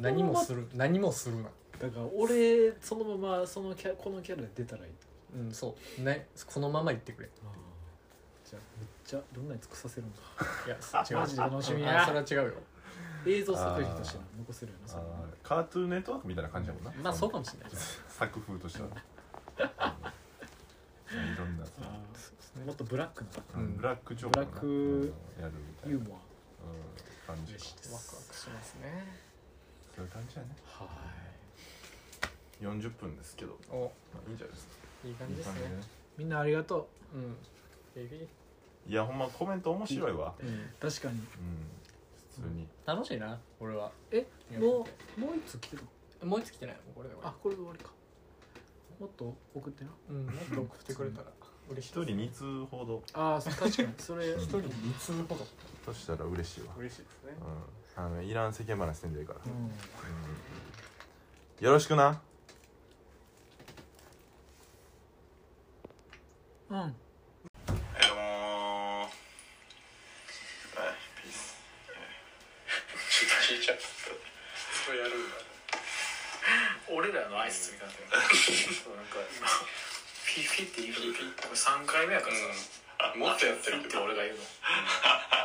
何もする何もするなだから俺そのままそのキャこのキャラで出たらいいうんそう。ね。このまま言ってくれ。じゃあめっちゃどんなやつ腐せるんだいや違う。マジで楽しみや。あそれは違うよ。映像作品として残せるよなそれあーカートゥーンネットワークみたいな感じやもんな。まあそうかもしれない。作風としては。*laughs* うんいろんなさあーもっとブラックなうん。ブラックジョークな。ブラックうん。やるみたいな。ユーモうん。感じ嬉しいでワクワクしますねそういう感じやね。アは40分ですけど。お。まあいいんじゃないですか。いい感じですね。いい感じでね。いみんなありがとう。ん。ベビーいやほんまコメント面白いわ。うん。う確かに。うん普通に。楽しいな俺は。え？やもうもう一つ来てるてもう一つ来てないの？これであこれで終わりか。もっと送ってな。うんもっと送ってくれたら嬉しい一人2通ほど。ああ確かに。それ一人二通ほど。としたら嬉しいわ。嬉しいですね。うんあのいらん世間話せんでいいから。うん。うん。よろしくな。うん。はいどうもはいピース。聞いちゃったそうやるんだ俺らの挨拶みたいな。そうなんか今フィフィって言うこれ3回目やからさ、もっとやってるけってど俺が言うの *laughs*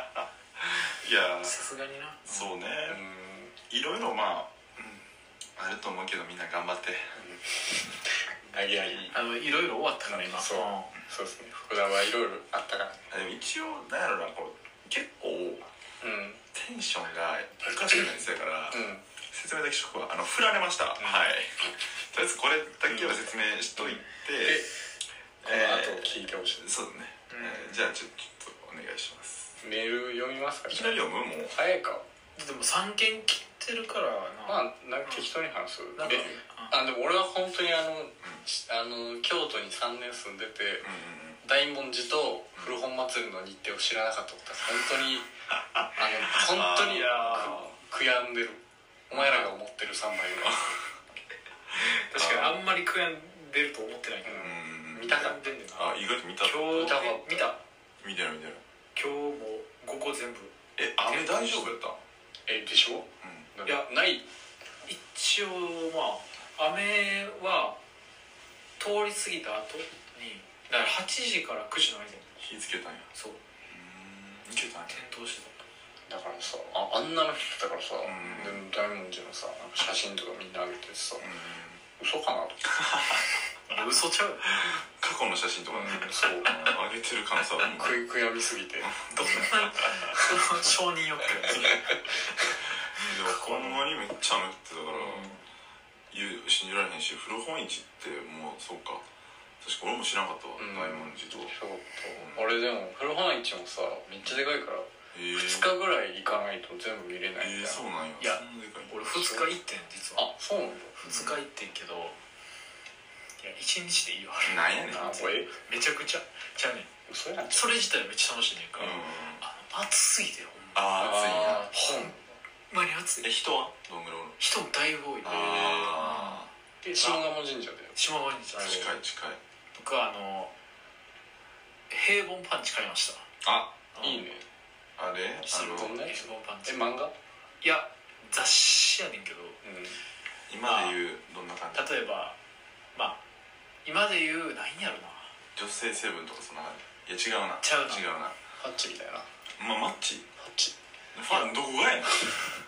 いやさすがにな。そうね。うん。いろいろまあ、うん、あると思うけどみんな頑張って。*laughs* 投げやりあのいろいろ終わったから今。そう。そうですね。福田はいろいろあったから。あでも一応なんやろなこう結構うん。テンションがおかしくなりそうやから、うん。説明だけしとくわ。あの振られました、ん。はい。とりあえずこれだけは説明しといて、でこのえ後聞いてほしい。ーそうだね、うん。えーじゃあちょっとお願いしますメール読みますか？いきなり読む？もう。早いか。でも3件切ってるからな、まあなんか適当に話す。なんかであ。でも俺は本当にあの,、あの京都に3年住んでて、うんうんうん。大文字と古本祭りの日程を知らなかったことは本当に *laughs* あの本当に悔やんでる。お前らが思ってる3枚が *laughs* 確かにあんまり悔やんでると思ってないけど、見たか悔やんねんなあ意外と見た今日見た。見た見てる見てる今日も5個全部。え雨大丈夫やった？えでしょ？うん。いやない。一応まあ雨は通り過ぎた後にだから8時から9時の間。に火つけたんや。そう。うーんいけたんや。点灯してだからさああんなの人だからさ、ん。でも大文字のさなんか写真とかみんな上げてさ、うん嘘かなとた嘘ちゃう？過去の写真とか。ねうん。そううん上げてる可能性あるもんね悔悔やみすぎて。どんな？承認欲求？ですかでもほんまにめっちゃ雨降ってたから、言う信じられへんし古本市ってもうそうか。確か俺も知らなかったわ、うん。大文字と。そう俺でも古本市もさめっちゃでかいからえー、2日ぐらい行かないと全部見れないえー、みたいな、そうなんや。いや俺2日行ってん実は。あそうなんだ2日行ってんけどいや1日でいいわなんやねん。あこれめちゃくちゃちゃうねん。それ自体めっちゃ楽しいねんかうん。暑すぎてほんあー暑いんやあーほんまに暑い。え人は？どんぐらいおる人もだいぶ多いねあで下鴨神社だよ。島川にあ近い近い。とかあの平凡パンチ買いました。あいいねあれ？あどんの？なやつ平凡パンチ。え漫画？いや雑誌やねんけど。うん今で言うどんな感じ？例えばまあ今で言う何やろな。女性成分とかそんな感じ？いや違うな。ちゃうな。違うな。ハッチみたいな。ハまマッチ。ッチ。ファンどこがやねん？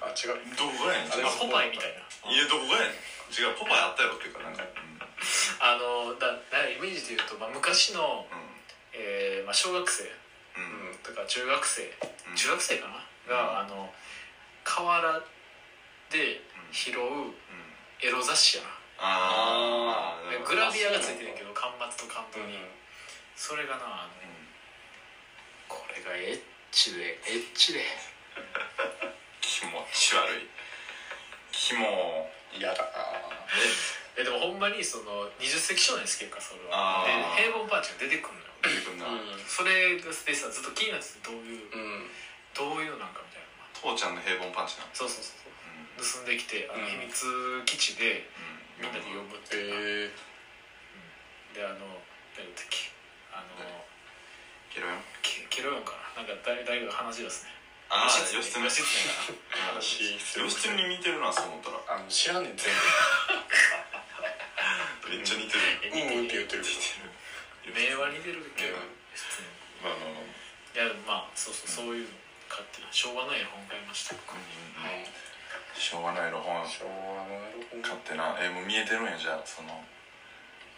あ違う。どこがやねん？あでもまあポパイみたいな。いやどこがやねん？違うポパイあったやろっていうかなんか。う *laughs* んあのだだイメージで言うと、まあ、昔の、えーまあ、小学生うん。うんとか中学生。うん。中学生かな、があの河原で拾ううん。エロ雑誌やな。ああでグラビアがついてるけど巻末と関東に、うん。それがなあのこれがエッチでエッチで。気持ち悪い。気も嫌だな。えでもほんまにその20世紀少年好きやからそれは。あー。で平凡パンチが出てくるのよ出てくん。なうんそれがでさずっと気になっててどういううん。どういうのなんかみたいな。父ちゃんの平凡パンチなそうそうそうそう。うん。盗んできてあのうん。秘密基地でみんなで呼ぶっていうか、え。であの誰だっけ？あのケロよケケロヨンかな？なんか誰誰が話し出すね。ああ義義経。義経かな話する義経に似てるなそう思ったら。あの知らんねん全 *laughs* めっちゃ似てる。うんうん。って言ってる似てる名は似てるけどうん。義経まあまあまあいやでもまあそうそうそういうの買って昭和の絵本買いました。うん昭和のエロ本。昭和の買ってな。えもう見えてるんやじゃあその。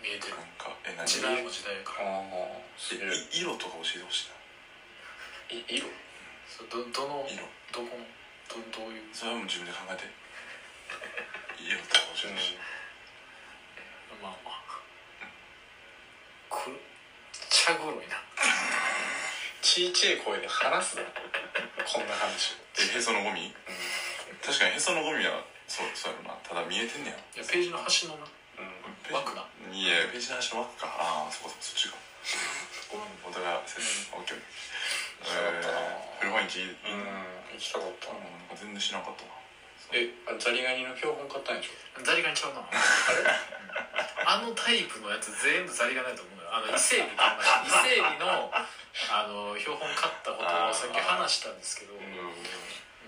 見えてる。なんかえ何？時代も時代やから。あ色とか教えてほしいな。い色？そうどどの色。どこのどどういう？それはもう自分で考えて。*laughs* 色とか教えてほしい。まあまあく茶黒いな。ちいちゃい声で話すな。こんな話。えへそのゴミ？確かにへそのゴミはそうそうやろな。ただ見えてんねや。いやページの端のな。うん。ページ枠ないやページの端の枠か。ああそこそこそっちか。ごめん。お互い説明オッケーえー。古本市いいうん。行きたかった。うんなんか全然知らなかったな。えあザリガニの標本買ったんでしょ？ザリガニちゃうな。*laughs* あのタイプのやつ全部ザリガニだと思うよあの伊勢海老と同じ伊勢海老のあの標本買ったことをさっき話したんですけど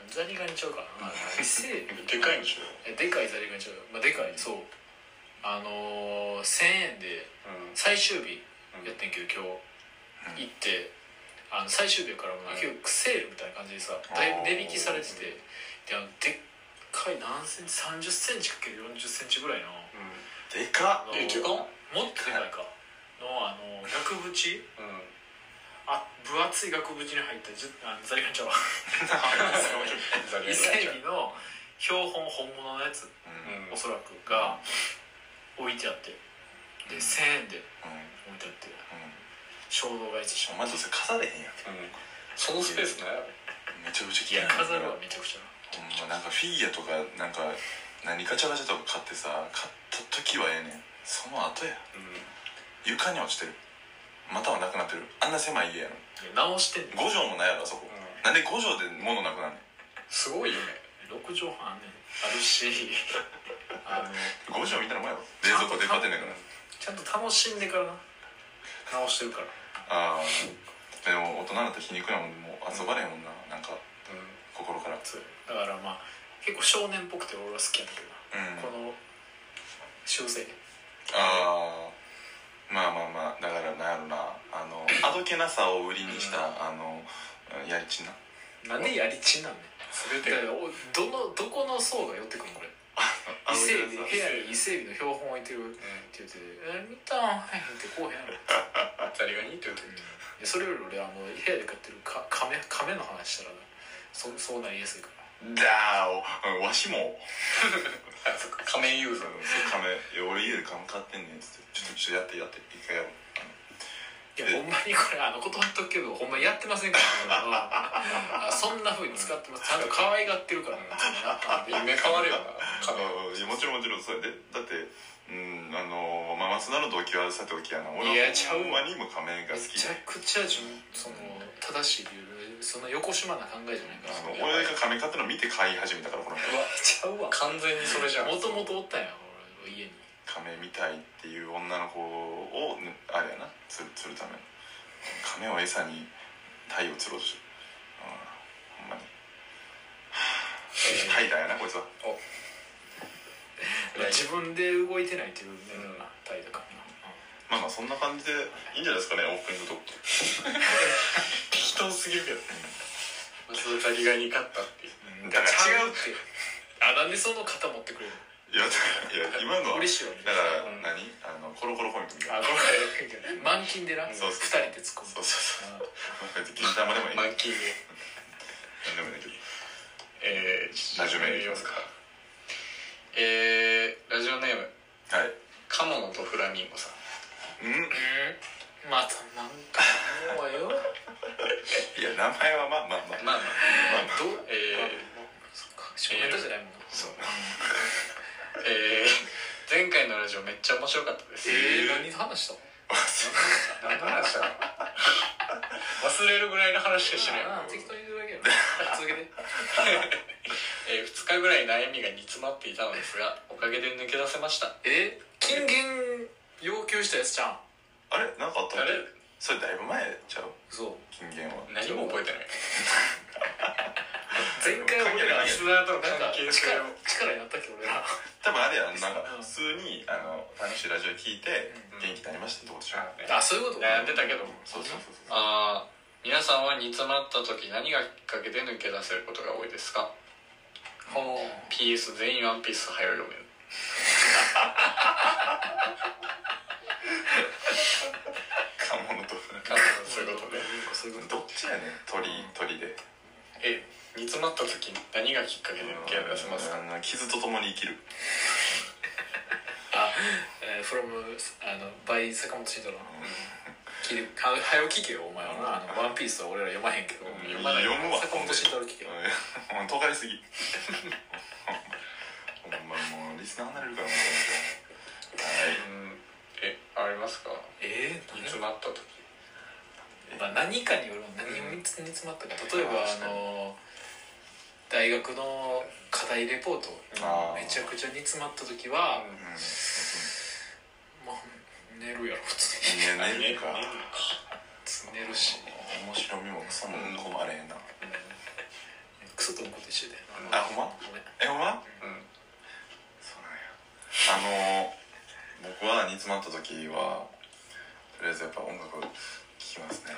ザリガニちゃうかな伊勢海老。でかいんでしょ？えでかいザリガニちゃうよ、まあ、でかい。そう。あのー、1000円でうん。最終日やってんけど今日。行ってあの最終日やからもう結構セールみたいな感じでさだいぶ値引きされててであのでっかい何センチ3 0センチかける4 0センチぐらいの。でかっ。あのえでかっ。もっとでかいかのあの額縁？うんあ分厚い額縁に入ったじゅあのザリガニちゃうわザリガニ伊勢海老の標本本物のやつうん。うんおそらくが置いてあって。で1000円でうん。置いてあって。衝動買いしてしまうお前どうせ飾れへんやん。うんそのスペースね。めちゃくちゃいや飾るわめちゃくちゃ。ほんまなんかフィギュアとかなんか何ガチャガチャとか買ってさ買った時はええねん。その後や床に落ちてる。またはなくなってる。あんな狭い家やろいや直してんねん5畳もないやろあそこ、うん。なんで5畳で物なくなんねん。すごいよね。6畳半あんねん。あるし。*laughs* あの5畳みたいなもんやろ。冷蔵庫出っ張ってんねんからちゃんと楽しんでから。な直してるから。ああでも大人になったら皮肉なもんでもう遊ばれへんもんな。なんか心から。そうだからまあ結構少年っぽくて俺は好きやねんけどな、うん。この修正。ああまあまあまあだからなんやろな。あのあどけなさを売りにした、あのやりちな。なんでやりちんなんそれっておどのどこの層が寄ってくんのこれ？伊勢海老部屋に伊勢海老の標本置いてるって言って「え見た？んはい」ってこうへんやろ。ザリガニって言うといやそれより俺あの部屋で飼ってるか亀亀の話したらそそうなりやすいからだーおわしも。*laughs* あそっか仮面ユーザー。そう亀いや俺家で亀飼ってんねんっつってちょっとちょっとやってやって一回やろう。いやほんまにこれあの断っとくけどほんまやってませんからあそんなふうに使ってます。ちゃんと可愛がってるからね *laughs* 夢変わるよな仮面もちろんもちろんそれで。だってうんあのまあ松田の動機はさておきやな俺はいやちゃうわ。ほんまにも亀がめ好きで。ちゃくちゃその正しい理由でそんな横島な考えじゃないから。あの俺が亀飼ってるの見て飼い始めたからこの人うわ *laughs* ちゃうわ。完全にそれじゃん。もともとおったんや俺の家に。亀みたいっていう女の子をねあれやな。釣る釣るため。の亀を餌にタイを釣ろうとして。るうんほんまに。タイだよなこいつは。自分で動いてないっていうねん。なタイだからなまあまあそんな感じでいいんじゃないですかねオープニングトーク。*laughs* 適当すぎるけど。まずザリガニ勝ったっていうから違うって。あなんでその肩持ってくれるいやいや *laughs* 今のはだから何？あのコロコロコミックみたいな。あこれ満金でな。二そうそう。人で突っ込むそうそうそう。銀玉でもいい。満金で。何でもいいけど。えー、ラジオネームいきますか。えー、ラジオネーム。はい。カモノとフラミンゴさんうん。うんまたなんかもうよ。*laughs* いや名前はまあまあまあ。まあまあ。まあまあ。どう？えそっか下ネタじゃないもん。なそう。ー、えー、前回のラジオめっちゃ面白かったです。えー、何話したの？何の話だろう忘れるぐらいの話しかしてない。ああ適当に言うだけやろ。*laughs* 続けて。*laughs* えー、2日ぐらい悩みが煮詰まっていたのですがおかげで抜け出せました。え金言要求したやつじゃんあれ？なんかあった？あれ？それだいぶ前ちゃう？そう金言は。何も覚えてない。前回俺らリスナーとのなんか関係性力を力になったっけ俺ら *laughs* 多分あれやん。なんかうん普通にあの楽しいラジオ聞いてうん。元気になりましたってことでしょ。あそういうこと？悩んでたけど。そうそうそうそうあー皆さんは煮詰まった時何がきっかけで抜け出せることが多いですか？ほ PS 全員ワンピース早読める *laughs* カモノとあそういうことでそういうことどっちやねん。鳥鳥で。え煮詰まった時何がきっかけで抜け出せますか？傷とともに生きるあ、えー、from あの by 坂本慎太郎聞いてははよ聞けよお前はなあのワンピースは俺ら読まへんけど読まない読むわ坂本慎太郎聞けようんとがりすぎほんまもうリスナー離れるからもううんえありますかえー、煮詰まった時まあ、何かによる何に煮詰まったか。例えばあの大学の課題レポート。めちゃくちゃ煮詰まった時は、うん。まあ、寝るやろ普通に。いや寝るか。寝るし。面白みもクソも困れへんな。クソと思うこと一緒であほんま？えほんま？うん。そうなんや。あの僕は煮詰まった時はとりあえずやっぱ音楽聴きますね。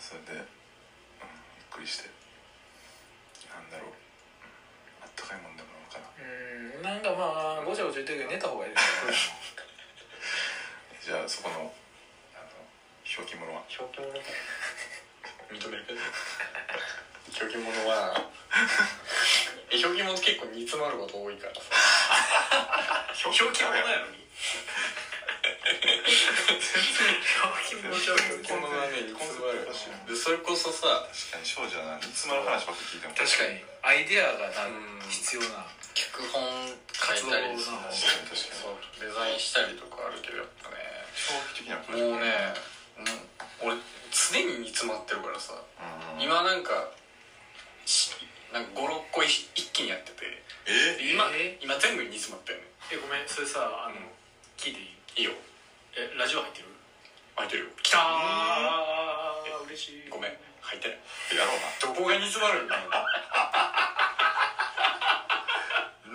それで、うん、ゆっくりして。なんだろう。あったかいもんでも飲むかな。うんなんかまあごちゃごちゃ言ってるけど寝た方がいいですね。*laughs* じゃあそこのあの表記物は？表記物？認める。けど表記物はえ表記物結構煮詰まること多いからさ。*laughs* 表記物やのに表記物じゃ表記物はね煮詰まるでそれこそさ確かに少女はな煮詰まる話ばっか聞いても確かに。アイデアがなうん必要な。脚本書いたりさ活動な確かにそうデザインしたりとかあるけどやっぱね。長期的なもうね俺常に煮詰まってるからさ。うん。今なんかしなんか56個一一気にやってて。え？今え？今全部に煮詰まったよ。ねえごめんそれさあの聞いていい？いいよえラジオ入ってる？空いてるよ。きたー。嬉しい。ごめん入ってないやろうどこが煮詰まるんだな。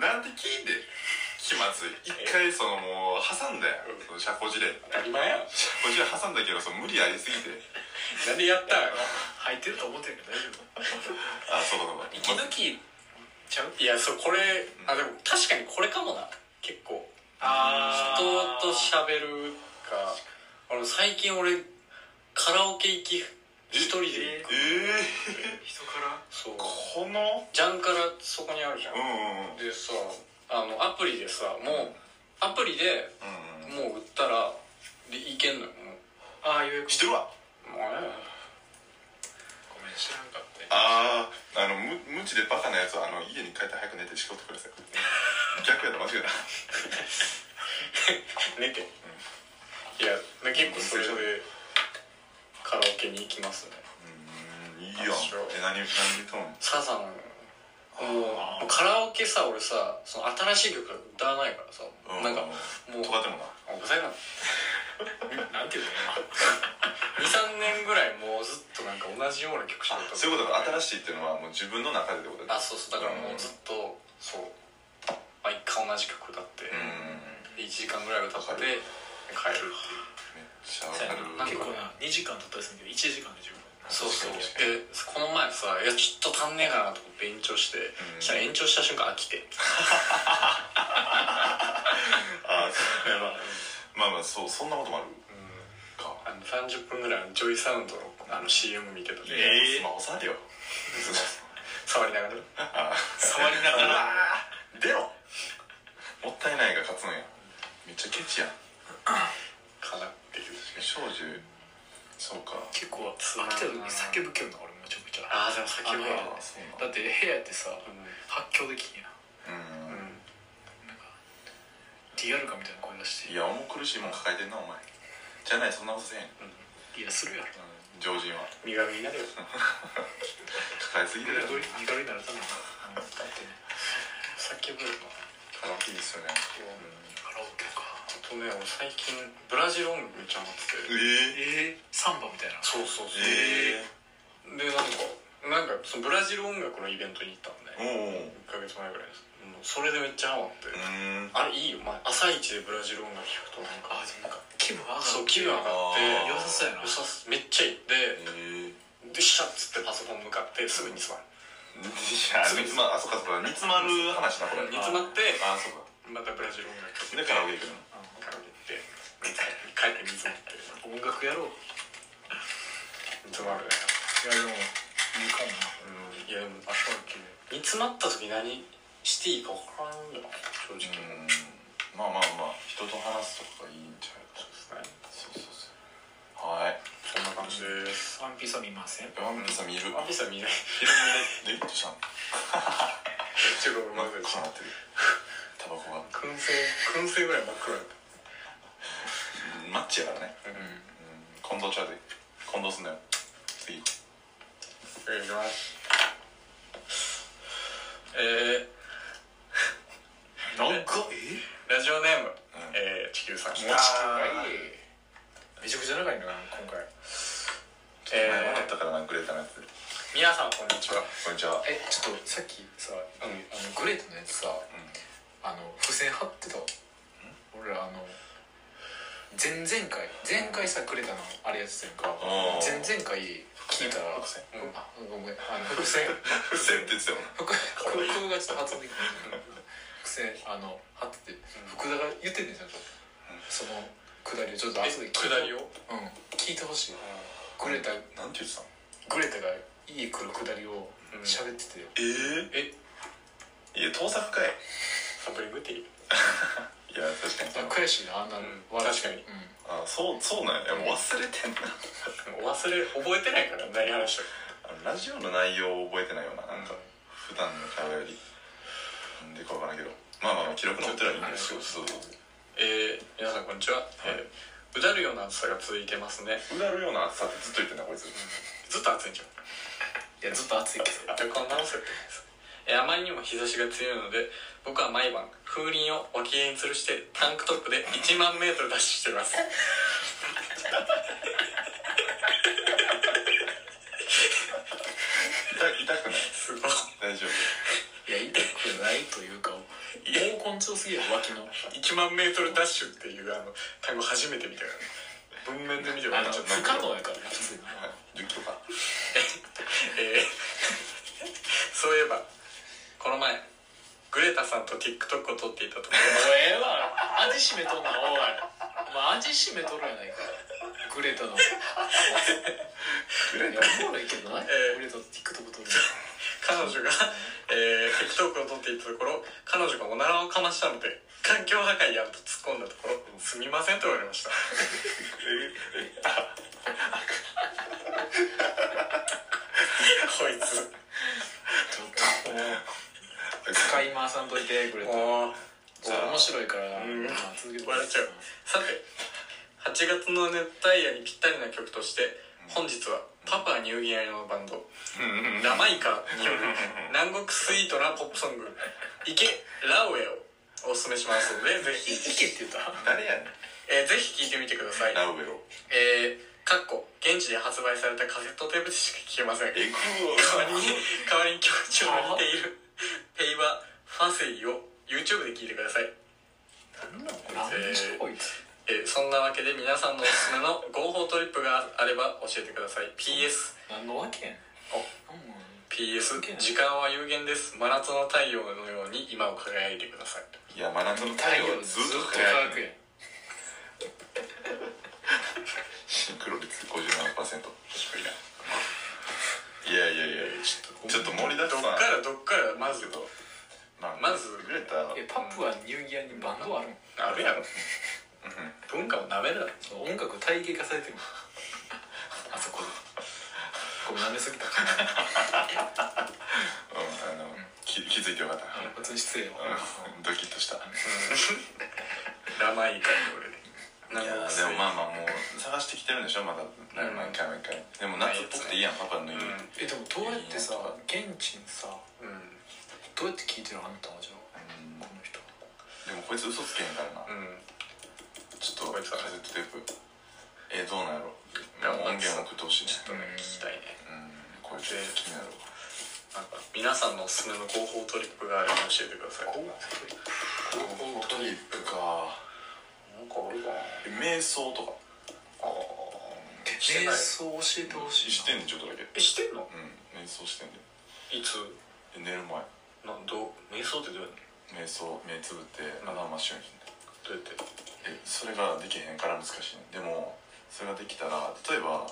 *laughs* なんで聞いて気まずい。一回そのもう挟んだようん。その社交辞令。当たり前やん。社交辞令挟んだけどその無理ありすぎて。なんでやったん？やろ入ってると思ってるけど大丈夫？*laughs* あそうかそうか。息抜きちゃう？いやそうこれあでも確かにこれかもな。結構。あ人と喋るか俺最近俺カラオケ行き一人で行く。え人から？そう。ー、この？ジャンからそこにあるじゃん。うんうんうん。でさあのアプリでさもうアプリでうんうんもう売ったらでいけんのよもああ予約。知ってるわ。うもうね。ごめん知らんかった。あああのむ無知でバカなやつはあの家に帰って早く寝て仕事ください。逆やった間違えた *laughs* 寝ていやで結構それでカラオケに行きますね。うんいいよえ何何言ったのサザンもうカラオケさ俺さその新しい曲歌わないからさ、なんかもうとかでもなあいな。*laughs* なんていうの？*laughs* 23年ぐらいもうずっとなんか同じような曲しか歌ってそういうことか新しいっていうのはもう自分の中でってことだあそうそう。だからもうずっとそう毎回同じ曲歌って、うん。で1時間ぐらい歌って帰るっていうめっちゃわかる。結構な2時間経ったりするけど1時間で十分。そうそう確かでこの前さいやちょっと足んねえかなと思って延長して、ん。そしたら延長した瞬間飽きて。*laughs* あそう。まあまあそうそんなこともある。かあの30分ぐらいのジョイサウンドのあの CM 見てたんで、ええスマホ触るよ。*laughs* 触りながら。あ触りながら。出ろもったいないが勝つのや。めっちゃケチやんかなっていう。少女そうか。結構飽きた時に叫ぶけどな俺めちゃくちゃ。ああでも先ほどあのあそうなんだ。って部屋ってさう発狂できんやうん。ん。なんかリアルかみたいな声出して。いや重苦しいもん抱えてんなお前。じゃないそんなことせん、いやするやろ。うん、常人は。身軽になるよ。抱えすぎてるよ。身軽になるために。カラオケいいっすよね。カラオケか。あとね俺最近ブラジル音楽めっちゃハマってて。ええー、サンバみたいな。そうそうそう。えでなんかなんかそのブラジル音楽のイベントに行ったんでえおお1ヶ月前ぐらいです。それでめっちゃハマって、うん。あれいいよ、まあ、朝一でブラジル音楽聴くとなんかあでもなんか気分上がるそう気分上がって良さそうやな。良さすめっちゃいい。でええでシャッつってパソコン向かってすぐに座る。*laughs* いやまああそっかそっか。煮詰まる話なこれ。煮詰まってあそうか。またブラジル音楽聴でカラオケ行くのって帰って煮詰まって音楽やろう。煮詰まるねいやでもいいかも。なうんいやでもあ正直煮詰まった時何していいか分からんよな正直うん。まあまあまあ人と話すとかがいいんちゃうそうですねそうそうそう。はい。そんな感じです。ワンピースは見ません。ワンピースは見る。ワンピースは見ない。ヒロミでどうしたのちょっとまず真っ赤になってる。タバコが。燻製燻製ぐらい真っ黒やっうんマッチやからね。たうん。うん。近藤ちゃうで。近藤すんなよ。次。ます。えなんかえ？ー、ラジオネーム、うん。えー、地球さん。めちゃくちゃ長いのが今回。前えもらったからなグレータのやつ。ー、皆さんこんにちは。こんにちは。えちょっとさっきさ、あのグレートのやつさあの付箋貼ってた。わ俺らあの前々回前回さグレタのあれやってたやんかうん前々回聞いた。ら伏線。うん。あごめん。あの伏線。*laughs* 伏線って言ってたよな福福がちょっと発音できない。伏線あの貼ってて。福田が言ってんねんちゃんと。そのくだりをちょっと後で聞いて。下りを？うん。聞いてほしい。グレタ。なんて言ってたの？グレタが家来るくだりをうん。喋っててえええ？いや盗作かいサブリムティいや確かにそう。悔しいなあんなのう。ん確かに。うん。あそうそうなんや。いやもう忘れてんな。*laughs* 忘れ覚えてないから何話したかあのラジオの内容を覚えてないよななんか。普段の会話より。なんでかわからんけど。まあまあまあ記録残ってるはいいんですよそうそうえー、皆さんこんにちは、えーうだるような暑さが続いてますね。うだるような暑さってずっと言ってんだこいつ。ずっと暑いんじゃんいやずっと暑いけど。じゃあこんなの設定です。えーあまりにも日差しが強いので僕は毎晩風鈴を脇毛に吊るしてタンクトップで1万メートルダッシュしてます。痛痛くない？すごい。大丈夫。いや痛くないというか毛根強すぎる脇の。1万メートルダッシュっていうあの単語初めて見たから文面で見てもあのらっちゃった不可能やから普通に。10キロかえー。*laughs* そういえばこの前グレタさんと TikTok を撮っていたところもうええわ味しめとんなおいお前味しめとるやないか。グレタの。いグレやおもろいけどな、えーグレタと TikTok 撮る彼女が、えー、TikTok を撮っていたところ彼女がおならをかましたので環境破壊やと突っ込んだところ「すみません」と言われました。*laughs* こいつ。ちょっともう使い回さんといてグレタもうじゃあ面白いから、うん。まあ続けて。笑っちゃう。さて8月の熱帯夜にぴったりな曲として本日はパパニューギニアのバンド。ラマイカによる *laughs* 南国スイートなポップソング「イケラウェ」をおすすめしますので *laughs* ぜひ、いけって言った？誰やねん。えーぜひ聴いてみてください。ラウベロえー、かっこ現地で発売されたカセットテープでしか聴けません。えぐ代わりに代わりに曲調が似ているペイバファセイを YouTube で聴いてください、なんでしょこいつ。えーそんなわけで皆さんのおすすめの合法トリップがあれば教えてください。PS 何のわけやん。お。うん。PS 時間は有限です。真夏の太陽のように今を輝いてください。いや真夏の太太陽陽はずっと輝くやん。シンクロ率57%低いないやいやいやちょっと盛りだくさん。どっからどっからまず。まあまず。グレタえパプアニューギアにバンドあるんあるやろ。文化をなめるなその音楽体系化されてるあそこ。でごめん舐めすぎたかな。うんあの気気づいてよかった。普通に失礼ようん。ドキッとした。ラマイカに俺でいやでもまあまあもう探してきてるんでしょ？まだ毎回毎回でも夏っぽくていいやんパパの家う。ん。えでもどうやってさ現地にさうんどうやって聞いてるあんたはじゃあうん。この人。でもこいつ嘘つけへんからな。うん。ちょっとカセットテープ。えどうなんやろ？や音源送ってほしいね。ちょっとね聞きたいね。うん。これちょっと気になるわ。なんか皆さんのおすすめの合法トリップがあれば教えてください。トリップか。なんかあるかな。瞑想とか。あ瞑想教えてほしいしてんねんちょっとだけ。えしてんの？うん。瞑想してんでいつ？で寝る前。なんどう？瞑想ってどうや瞑想目つぶって頭真っ白にしてどうやって？えそれができへんから難しいねでもそれができたら例えば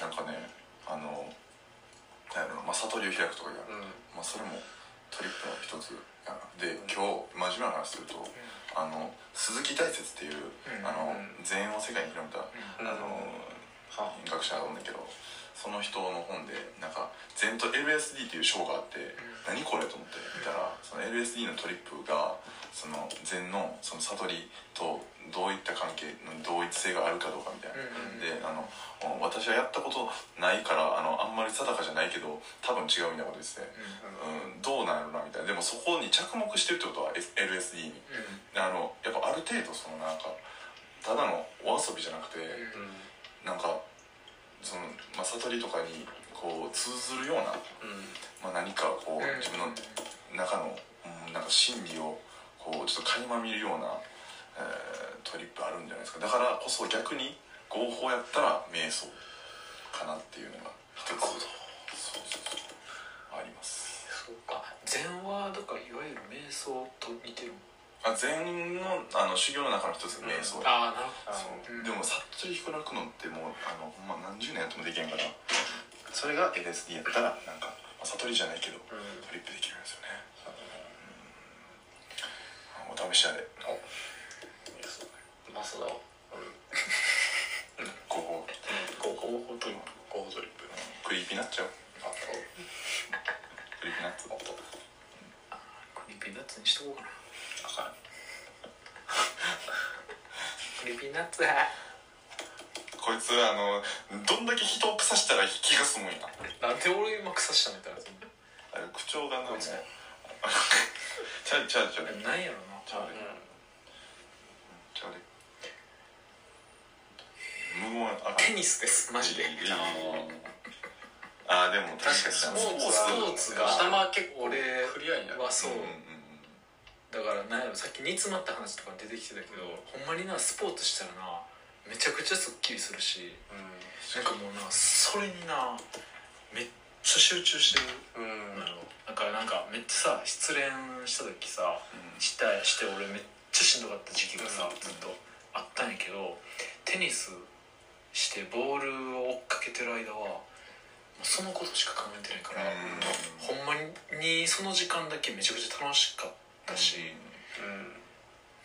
なんかねあのなんやろまあ悟りを開くとかやる、うん。まあそれもトリップの一つやなで今日真面目な話すると、あの鈴木大拙っていう、うん。あのうん。禅を世界に広めた、うん。あのは学者がおんだけどその人の本でなんか禅と LSD っていう章があって、何これと思って見たらその LSD のトリップがその禅のその悟りとどういった関係の同一性があるかどうかみたいな、うんであの私はやったことないからあのあんまり定かじゃないけど多分違うみたいなことですね、うん、どうなんやろなみたいな。でもそこに着目してるってことは LSD に。あのやっぱある程度そのなんかただのお遊びじゃなくて、うん。なんかその、まあ、悟りとかにこう通ずるような、うん。まあ、何かこううん。自分の中の、うん、なんか心理をこうちょっと垣間見るような、えートリップあるんじゃないですか。だからこそ逆に合法やったら瞑想かなっていうのが一つそうそうそうあります。そうか。禅はだからいわゆる瞑想と似てるあ禅のあの修行の中の一つが瞑想。や、ああなるほど。そう。でも悟り開くのってもうあのま何十年やってもできへんから。それが LSD やったらなんか、まあ、悟りじゃないけどトリップできるんですよね、うん、お試しあれマスダはここ go go trip go trip。クリーピーなっちゃうあとCreepy Nuts。Creepy Nuts にしとこうかなあかん Creepy Nutsこいつあのどんだけ人を腐したら気が済むんや。なんで俺今腐したみたいなあれ口調がなもうこいつ。ねチャリチャリチャリなんやろな。チャリチャリ無言あかん。テニスですマジで。いいいい。いいあーでも確かに。スポーツススポーツが頭結構俺クリアになる。はそううんうんうんだからなんやろさっき煮詰まった話とか出てきてたけどほんまになスポーツしたらなめちゃくちゃすっきりするし。なんかもうなそれになめっちゃ集中してる。うん。のよだからなんかめっちゃさ失恋した時さしたして俺めっちゃしんどかった時期がさ、ずっとあったんやけどテニスしてボールを追っかけてる間はそのことしか考えてないから、うん。ほんまにその時間だけめちゃくちゃ楽しかったし、うん。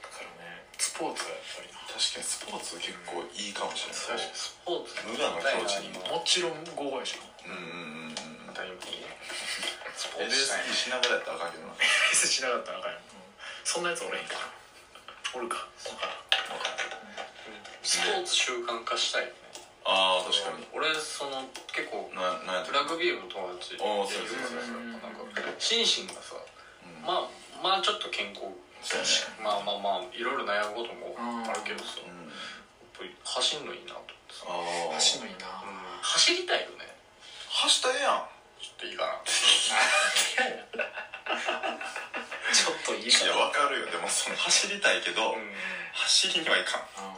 だからね。スポーツがやっぱりな確かにスポーツ結構いいかもしれない。スポーツ。無我の境地にももちろん合法やしなうんうんうんうん。当たり前スポ LSD ーツしながらやったらあかんけどな。フェスしなかったらあかんよ、うん。そんなやつおれへんから。おるか。分からんスポーツ習慣化したいよね。ああ確かに。俺その結構ラグビー部の友達おーそうそうそうそう。うん。なんか心身がさうん。まあまあちょっと健康。そうね。まあまあまあいろいろ悩むこともあるけどさ。やっうんぱり走んのいいなと思ってさああ走るのいいな、うん。走りたいよね。走ったらええやん。ちょっといいかな。*laughs* ちょっといいかな。いやわかるよ。でもその走りたいけど、うん。走りにはいかん。あ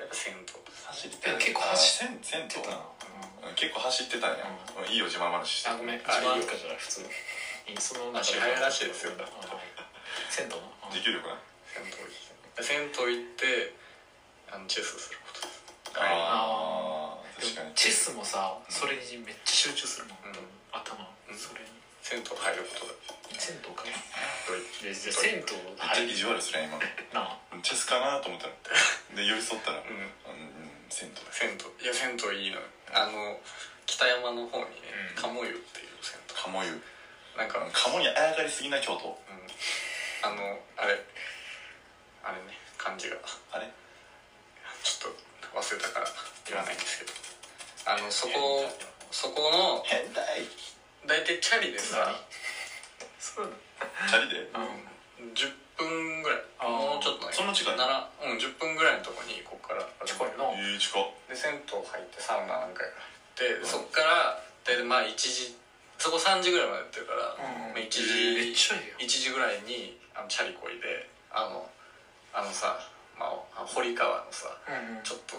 やっぱ銭湯。走りい。や結構走っ銭湯結構走ってたんや、いいよ自慢話して。あごめん。あ自慢かじゃない普通にいいその足早いらしいですよあ銭湯な持久力な。銭湯行って銭湯行ってあのチェスすることです。ああで確かに。もチェスもさそれにめっちゃ集中するもん、うん。頭うん。それに。銭湯入ることだ銭湯か銭湯めっちゃ意地悪するやん今チェスかなと思ったら。で寄り添ったら、*laughs* うん。うんうん、銭湯。だ銭湯。いや銭湯いいのよあの北山の方にねうん。鴨湯っていう銭鴨湯湯なんか鴨にあやかりすぎな京都？うん。あのあれ。あれね漢字が。あれ？ちょっと忘れたから言わないんですけど。あのそこそこの変態。大体チャリでさそう。チャリで？うん。10分ぐらい。もうちょっとね。そんな近いならうん10分ぐらいのとこにここから。近いな。ええ近っ。で銭湯入ってサウナ何回か入って、そっから大体まあ1時そこ3時ぐらいまでやってるから、うん。まあ1時めっちゃいいよ1時ぐらいにあのチャリこいであのあのさ、まあ、堀川のさうんうん。ちょっと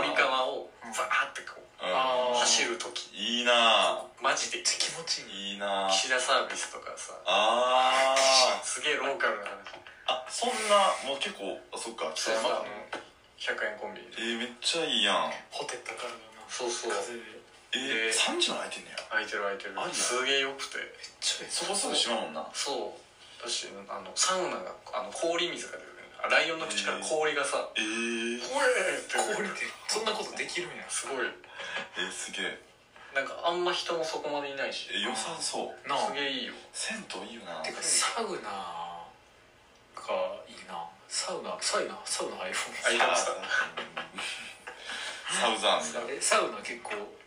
堀川をバーってこううん。走る時。いいなマジで。気持ちいい。いいな岸田サービスとかさあー。すげえローカルな話。あそんなもう結構あそっか北山かそうそうあの100円コンビニで。えー、めっちゃいいやん。ホテったからだな。そうそう。風でえー、で3時まで空いてんねや。空いてる空いてる。あすげえよくて。めっちゃそこすぐ閉まるもんな。そう。だしあのサウナがあの氷水が出るね。あライオンの口から氷がさえー、「ほえ!」って氷でそんなことできるんや。すごい。えー、すげえ。なんかあんま人もそこまでいないし。え良さそう。なあ。すげえいいよ。銭湯いいよな。てかサウナがいいな。サウナサウナサウナ入るあいてますかサウザーみたいな。えサウナ結構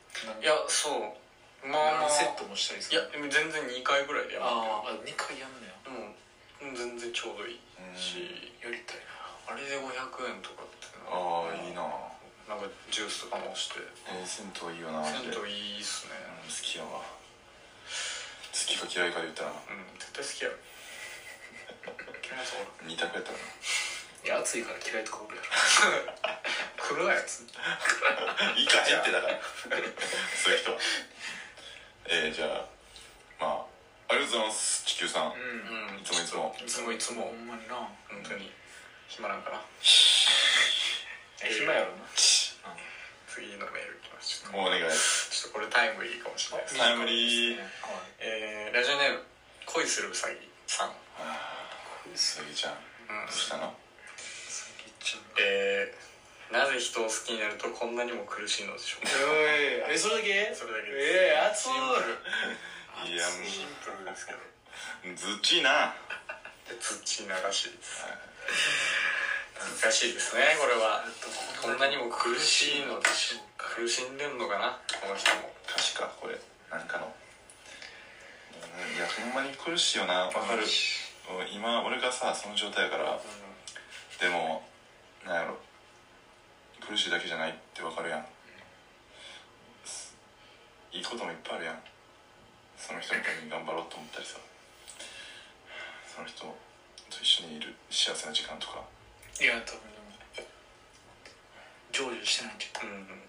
いやそう。まあまあ。セットもしたりする？いや全然2回ぐらいでやあーあ2回やんのよも全然ちょうどいいし。やりたいあれで500円とかってああいいな。なんかジュースとかもして。えー、銭湯いいよな。銭でうん湯いいっすね。好きやわ。好きか嫌いかで言ったら。なうん絶対好きやろ。*laughs* 嫌いなやつおる二択やったら。ないや暑いから嫌いとかおるやろ *laughs* 黒いやつ。いいかへん。ってだからそういう人。はえー、じゃあまあありがとうございます。地球さん、うんいつもいつも。いつもいつも。ほんまにな。本当に。暇なんかな。え暇やろな。次のメールいきます。ちょっとお願い。ちょっとこれタイムリーかもしれないです。タイムリー。えー、ラジオネーム恋するうさぎさん。スギちゃん。うん。どうしたの？えー、なぜ人を好きになるとこんなにも苦しいのでしょうか？えそれだけ？それだけです。えー、熱シンプル。いやもシンプルですけど。うずっちいな。で土ならしいです。難しいですねこれは。こんなにも苦しいのでしょうか？苦しんでんのかな？この人も。歌詞かこれなんかの。うんいやほんまに苦しいよな。わかる。うん。今俺がさその状態やから。でもなんやろ苦しいだけじゃないってわかるやん。いいこともいっぱいあるやん。その人のために頑張ろうと思ったりさ。その人と一緒にいる幸せな時間とか。いや多分成就してないんじゃうんうん。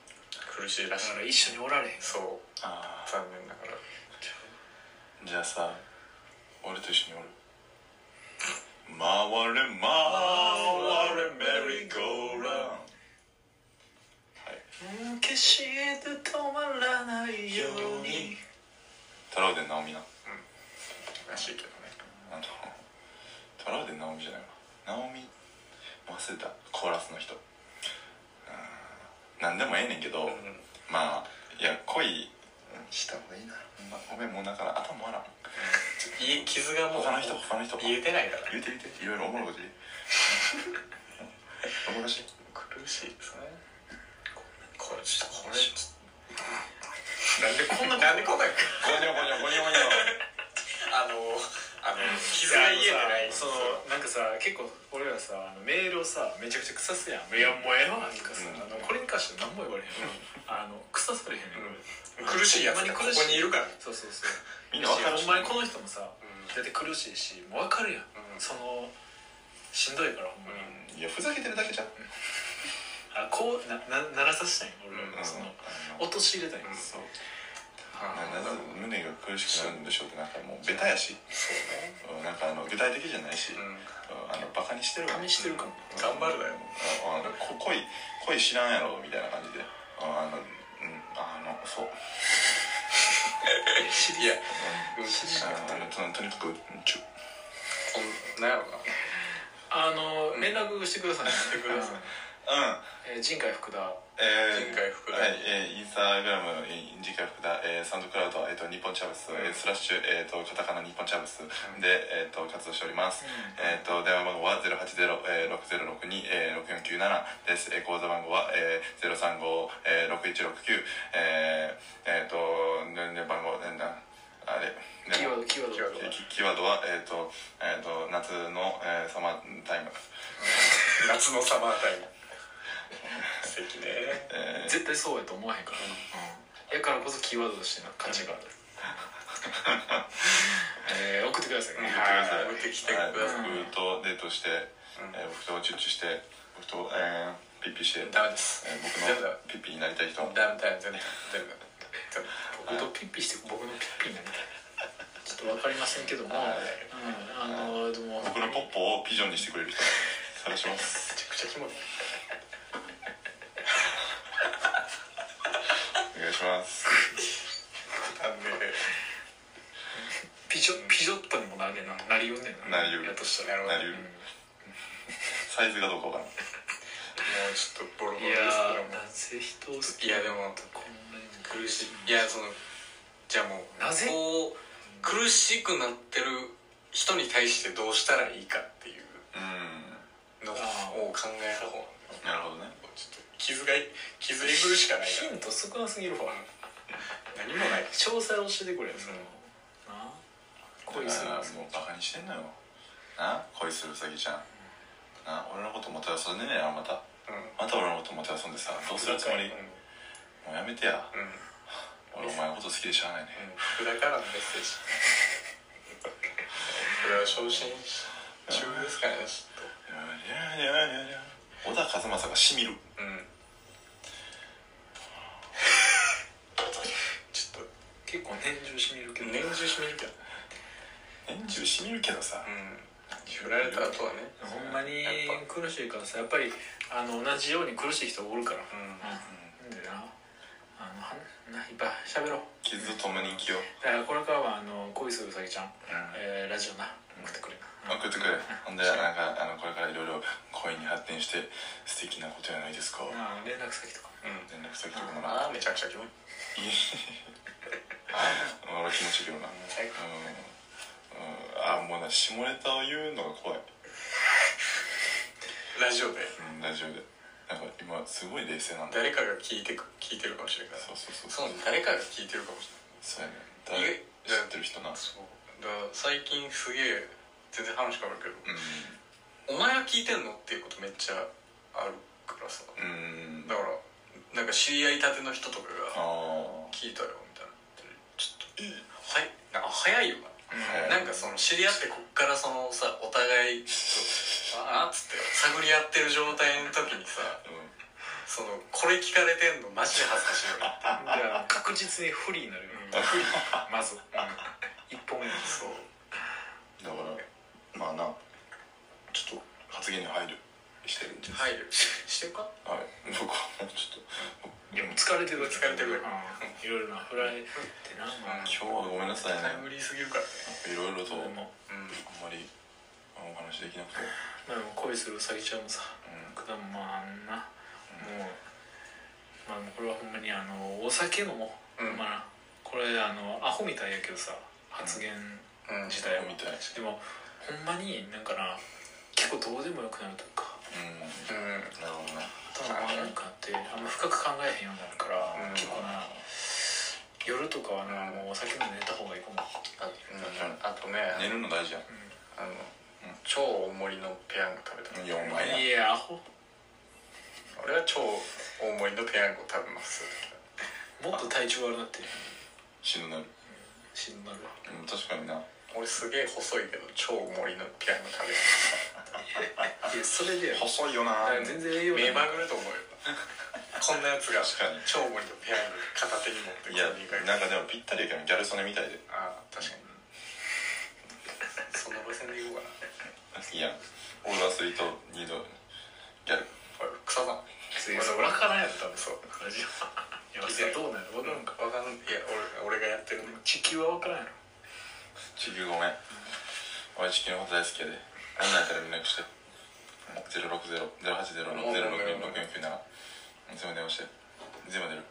苦しいらしい。だから一緒におられへん。そう。あ残念ながら。あじゃあさ俺と一緒におる。回れ回れメリーゴーラウンド。はい決して止まらないように。トラウデン直美な？らしいけどね。あのトラウデン直美じゃないわ。直美忘れたコーラスの人。うん。何でもええねんけど、うんまあいや恋した方がいいな、まごめんもうだから頭回らん。い傷がもう他の人他の人言えてないから。言うて言うて。いろいろおもろいこと言う。*laughs* おもろし。い苦しいですねちょっとこれとなんでこんななんでこんなゴニョゴニョゴニョゴニョあのあの傷が癒えてないそのなんかさ結構俺らさあのメールをさめちゃくちゃ腐すやん「いやもうええわ」とかさ、うんあのこれに関して何も言われへん、あの腐されへんねん、苦しいやつがここにいるからそうそうそうみんなわかるほんまにこの人もさうんだって苦しいしもう分かるやん、うんそのしんどいからほんまに、いやふざけてるだけじゃんあこうなな鳴らさせたいん俺その落とし入れたいんです、そう。ななぜ胸が苦しくなるんでしょうってなんかもうベタやし。そうね。うんなんかあの具体的じゃないし、あのバカにしてるわ。バカにしてるかも。頑張るだよ。ああのこ恋恋知らんやろみたいな感じでああのうんあのそういやうんあのととにかくうんちゅこんなんやろなあの連絡してくださいねしてくださいうん。えー、陣海福田。えー人海福田。はい、えーインスタグラム、えー、次回福田、えーサウンドクラウド、えー、と日本チャブス、えースラッシュ、えー、とカタカナ日本チャブス。で、えー、と活動しております、えー、と電話番号は080-6062-6497です、えー、口座番号は、えー、035-6169えー、えー、と年齢番号ねなあれキーワードキーワード。キーワード。は、えーとえー、と夏の、えーサマータイム、*laughs* 夏のサマータイム *laughs* 素敵ね。えー。絶対そうやと思わへんからな、やからこそキーワードとしての価値がある。*laughs* えー、送ってください。ね、はい。送ってきてくだはい。さい。僕とデートして、えー僕とチュッチュして僕と、えーピッピして、えーダメです。僕全部のピッピになりたい人。ダメダメ全部全部全部僕とピッピして僕のピッピになりたい。ちょっと分かりませんけども、はい。うん、あのでも。僕のポッポをピジョンにしてくれる人探します。めちゃくちゃキモいお願いします。なんでピジョピジョットにもなるねんななりよんね。んななりうる。やとしたら。なるほどなりうる。サイズがどうかわからんもうちょっとボロボロです。けども。ーなぜ人を好きいやでもこんなに苦しい。い。やそのじゃあもうなぜ？こう苦しくなってる人に対してどうしたらいいかっていううんのをあ考えた方がなるほどね傷が傷えぐるしかないから。ヒント少なすぎるわ。何もない。詳細教えてくれよその。な恋するだからもうバカにしてんのよ。な恋するうさぎちゃん。な俺のこともてあそんでねえよまた。うん。また俺のこともてあそんでさどうするつもり？もうやめてや。うん。うん俺お前のこと好きでしゃあないね。福田からのメッセージ。これは昇進中ですからねちょっいやいやいやいや小田和正がしみる。とうん結構年中しみるけど。年中しみるけど。年中しみるけどさ。うん。振られた後はね。ほんまに苦しいからさやっぱりあの同じように苦しい人おるから。うん。うん。でなあのはないっぱい喋ろう。傷と共に生きよう。だからこれからはあの恋するうさぎちゃん、うん。えーラジオな送ってくれ。な、送ってくれ。ほんでなんかあのこれからいろいろ恋に発展して素敵なことやないですか。あの連絡先とかうん。連絡先とかもな。ああめちゃくちゃキモい俺気持ちいいけどな。うん、うん、あもうな下ネタを言うのが怖い、ラジオでうん、ラジオで。なんか今すごい冷静なんだ誰かが聞いてく聞いてるかもしれないから。そうそうそうそう。誰かが聞いてるかもしそうやね。れ誰ない知ってる人なそう。だから最近すげえ全然話変わるけどうお前は聞いてんの？っていうことめっちゃあるからさ。んうん。だからなんか知り合いたての人とかがあ聞いたよはいなんか早いよな。あなんかその知り合ってこっからそのさお互いああっつって探り合ってる状態の時にさうんそのこれ聞かれてんのマジで恥ずかしいよなってじゃあ確実に不利になるよ、まず、一本目に。そう。だからまあなちょっと発言に配慮してるんです配慮ししてるか？はい。僕はもうちょっといやもう疲れてる疲れてるうんいろいろな振られてな、まあ今日はごめんなさいね。タイムリーすぎるから。ねいろいろとあんまりお話できなくて。まあでも恋するうさぎちゃんもさうん。くだもまああんな。もうまあもうこれはほんまにあのお酒飲もう、うん。まあこれあのアホみたいやけどさ発言うん。自体は、みたい。でもほんまになんかな結構どうでもよくなるというか。うんうんなるほどね。頭がなんかってあんま深く考えへんようになるから、うん。結構な夜とかはなもうお酒飲んで寝た方がいいかも、あうん。あとね寝るの大事やん。あの超大盛りのペヤング食べたいやお前いやアホ。俺は超大盛りのペヤングを食べます。もっと体調悪なって死ぬなる。死ぬなる。わうん確かにな俺すげえ細いけど超大盛りのペヤング食べる。いやそれで。細いよな。全然栄養目まぐると思うよ。こんなやつが確かに。超大盛りのペヤング片手に持っていやなんかでもぴったりやけどギャル曽根みたいで。ああ確かに。その路線でいこうかな。いやオールアスリートニードギャル。草さん。いやそれ分からんやろ多分。そう。ラジオ。いやどうなる？分からんかんい。や俺俺がやってるね地球は分からんやろ地球ごめん。俺地球のこと大好きやで。女やったら連絡して。060-0806-0647全部電話して。全部出る。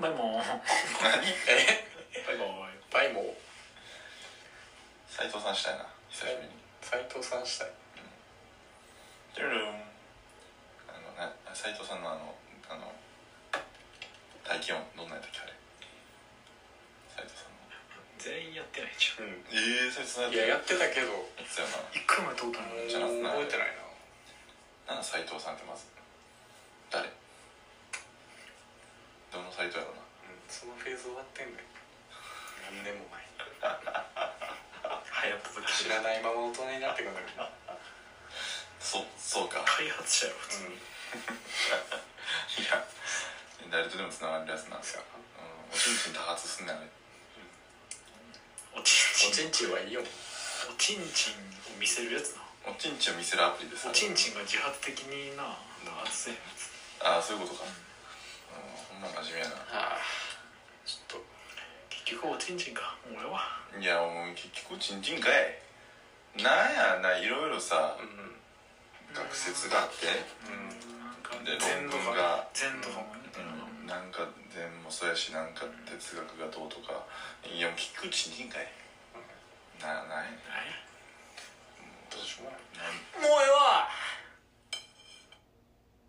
バイモー。え？バイモー。バイモー。斉藤さんしたいな。久しぶりに。斎藤さんしたい。ジュルン。あのな斉藤さんのあのあの大気温どんなんやったっけあれ。斉藤さんの。全員やってないじゃん。うん。ええ斉藤さんいややってたけど。そうや一回もやったことないじゃな覚えてな。いななん斉藤さんってまず誰？どの斉藤やろうな？な、うん、そのフェーズ終わってんだよ。何年も前に。*laughs* 流行った時知らないまま大人になってくんだけど *laughs* そそうか。開発者やろ普通に、*laughs* いや誰とでもつながるやつなんですよ、うん、おちんちん多発すんねんあれおちんおちん。ちんちんはいいよ。おちんちんを見せるやつな。おちんちんを見せるアプリです。おちんちんが自発的にな多発せやつああそういうことか、うん、ほんま真面目やな。ああちょっと結局おちんちんか。俺はいやもう結局ちんちんかい。なんやないろいろさうん。学説があって。うん。なんかで全土論文が。全土もみたいなうん、なんかでもそうやしなんか哲学がどうとかいやくうちにいいんかい。なない。ない？どうしよう。もうええわ。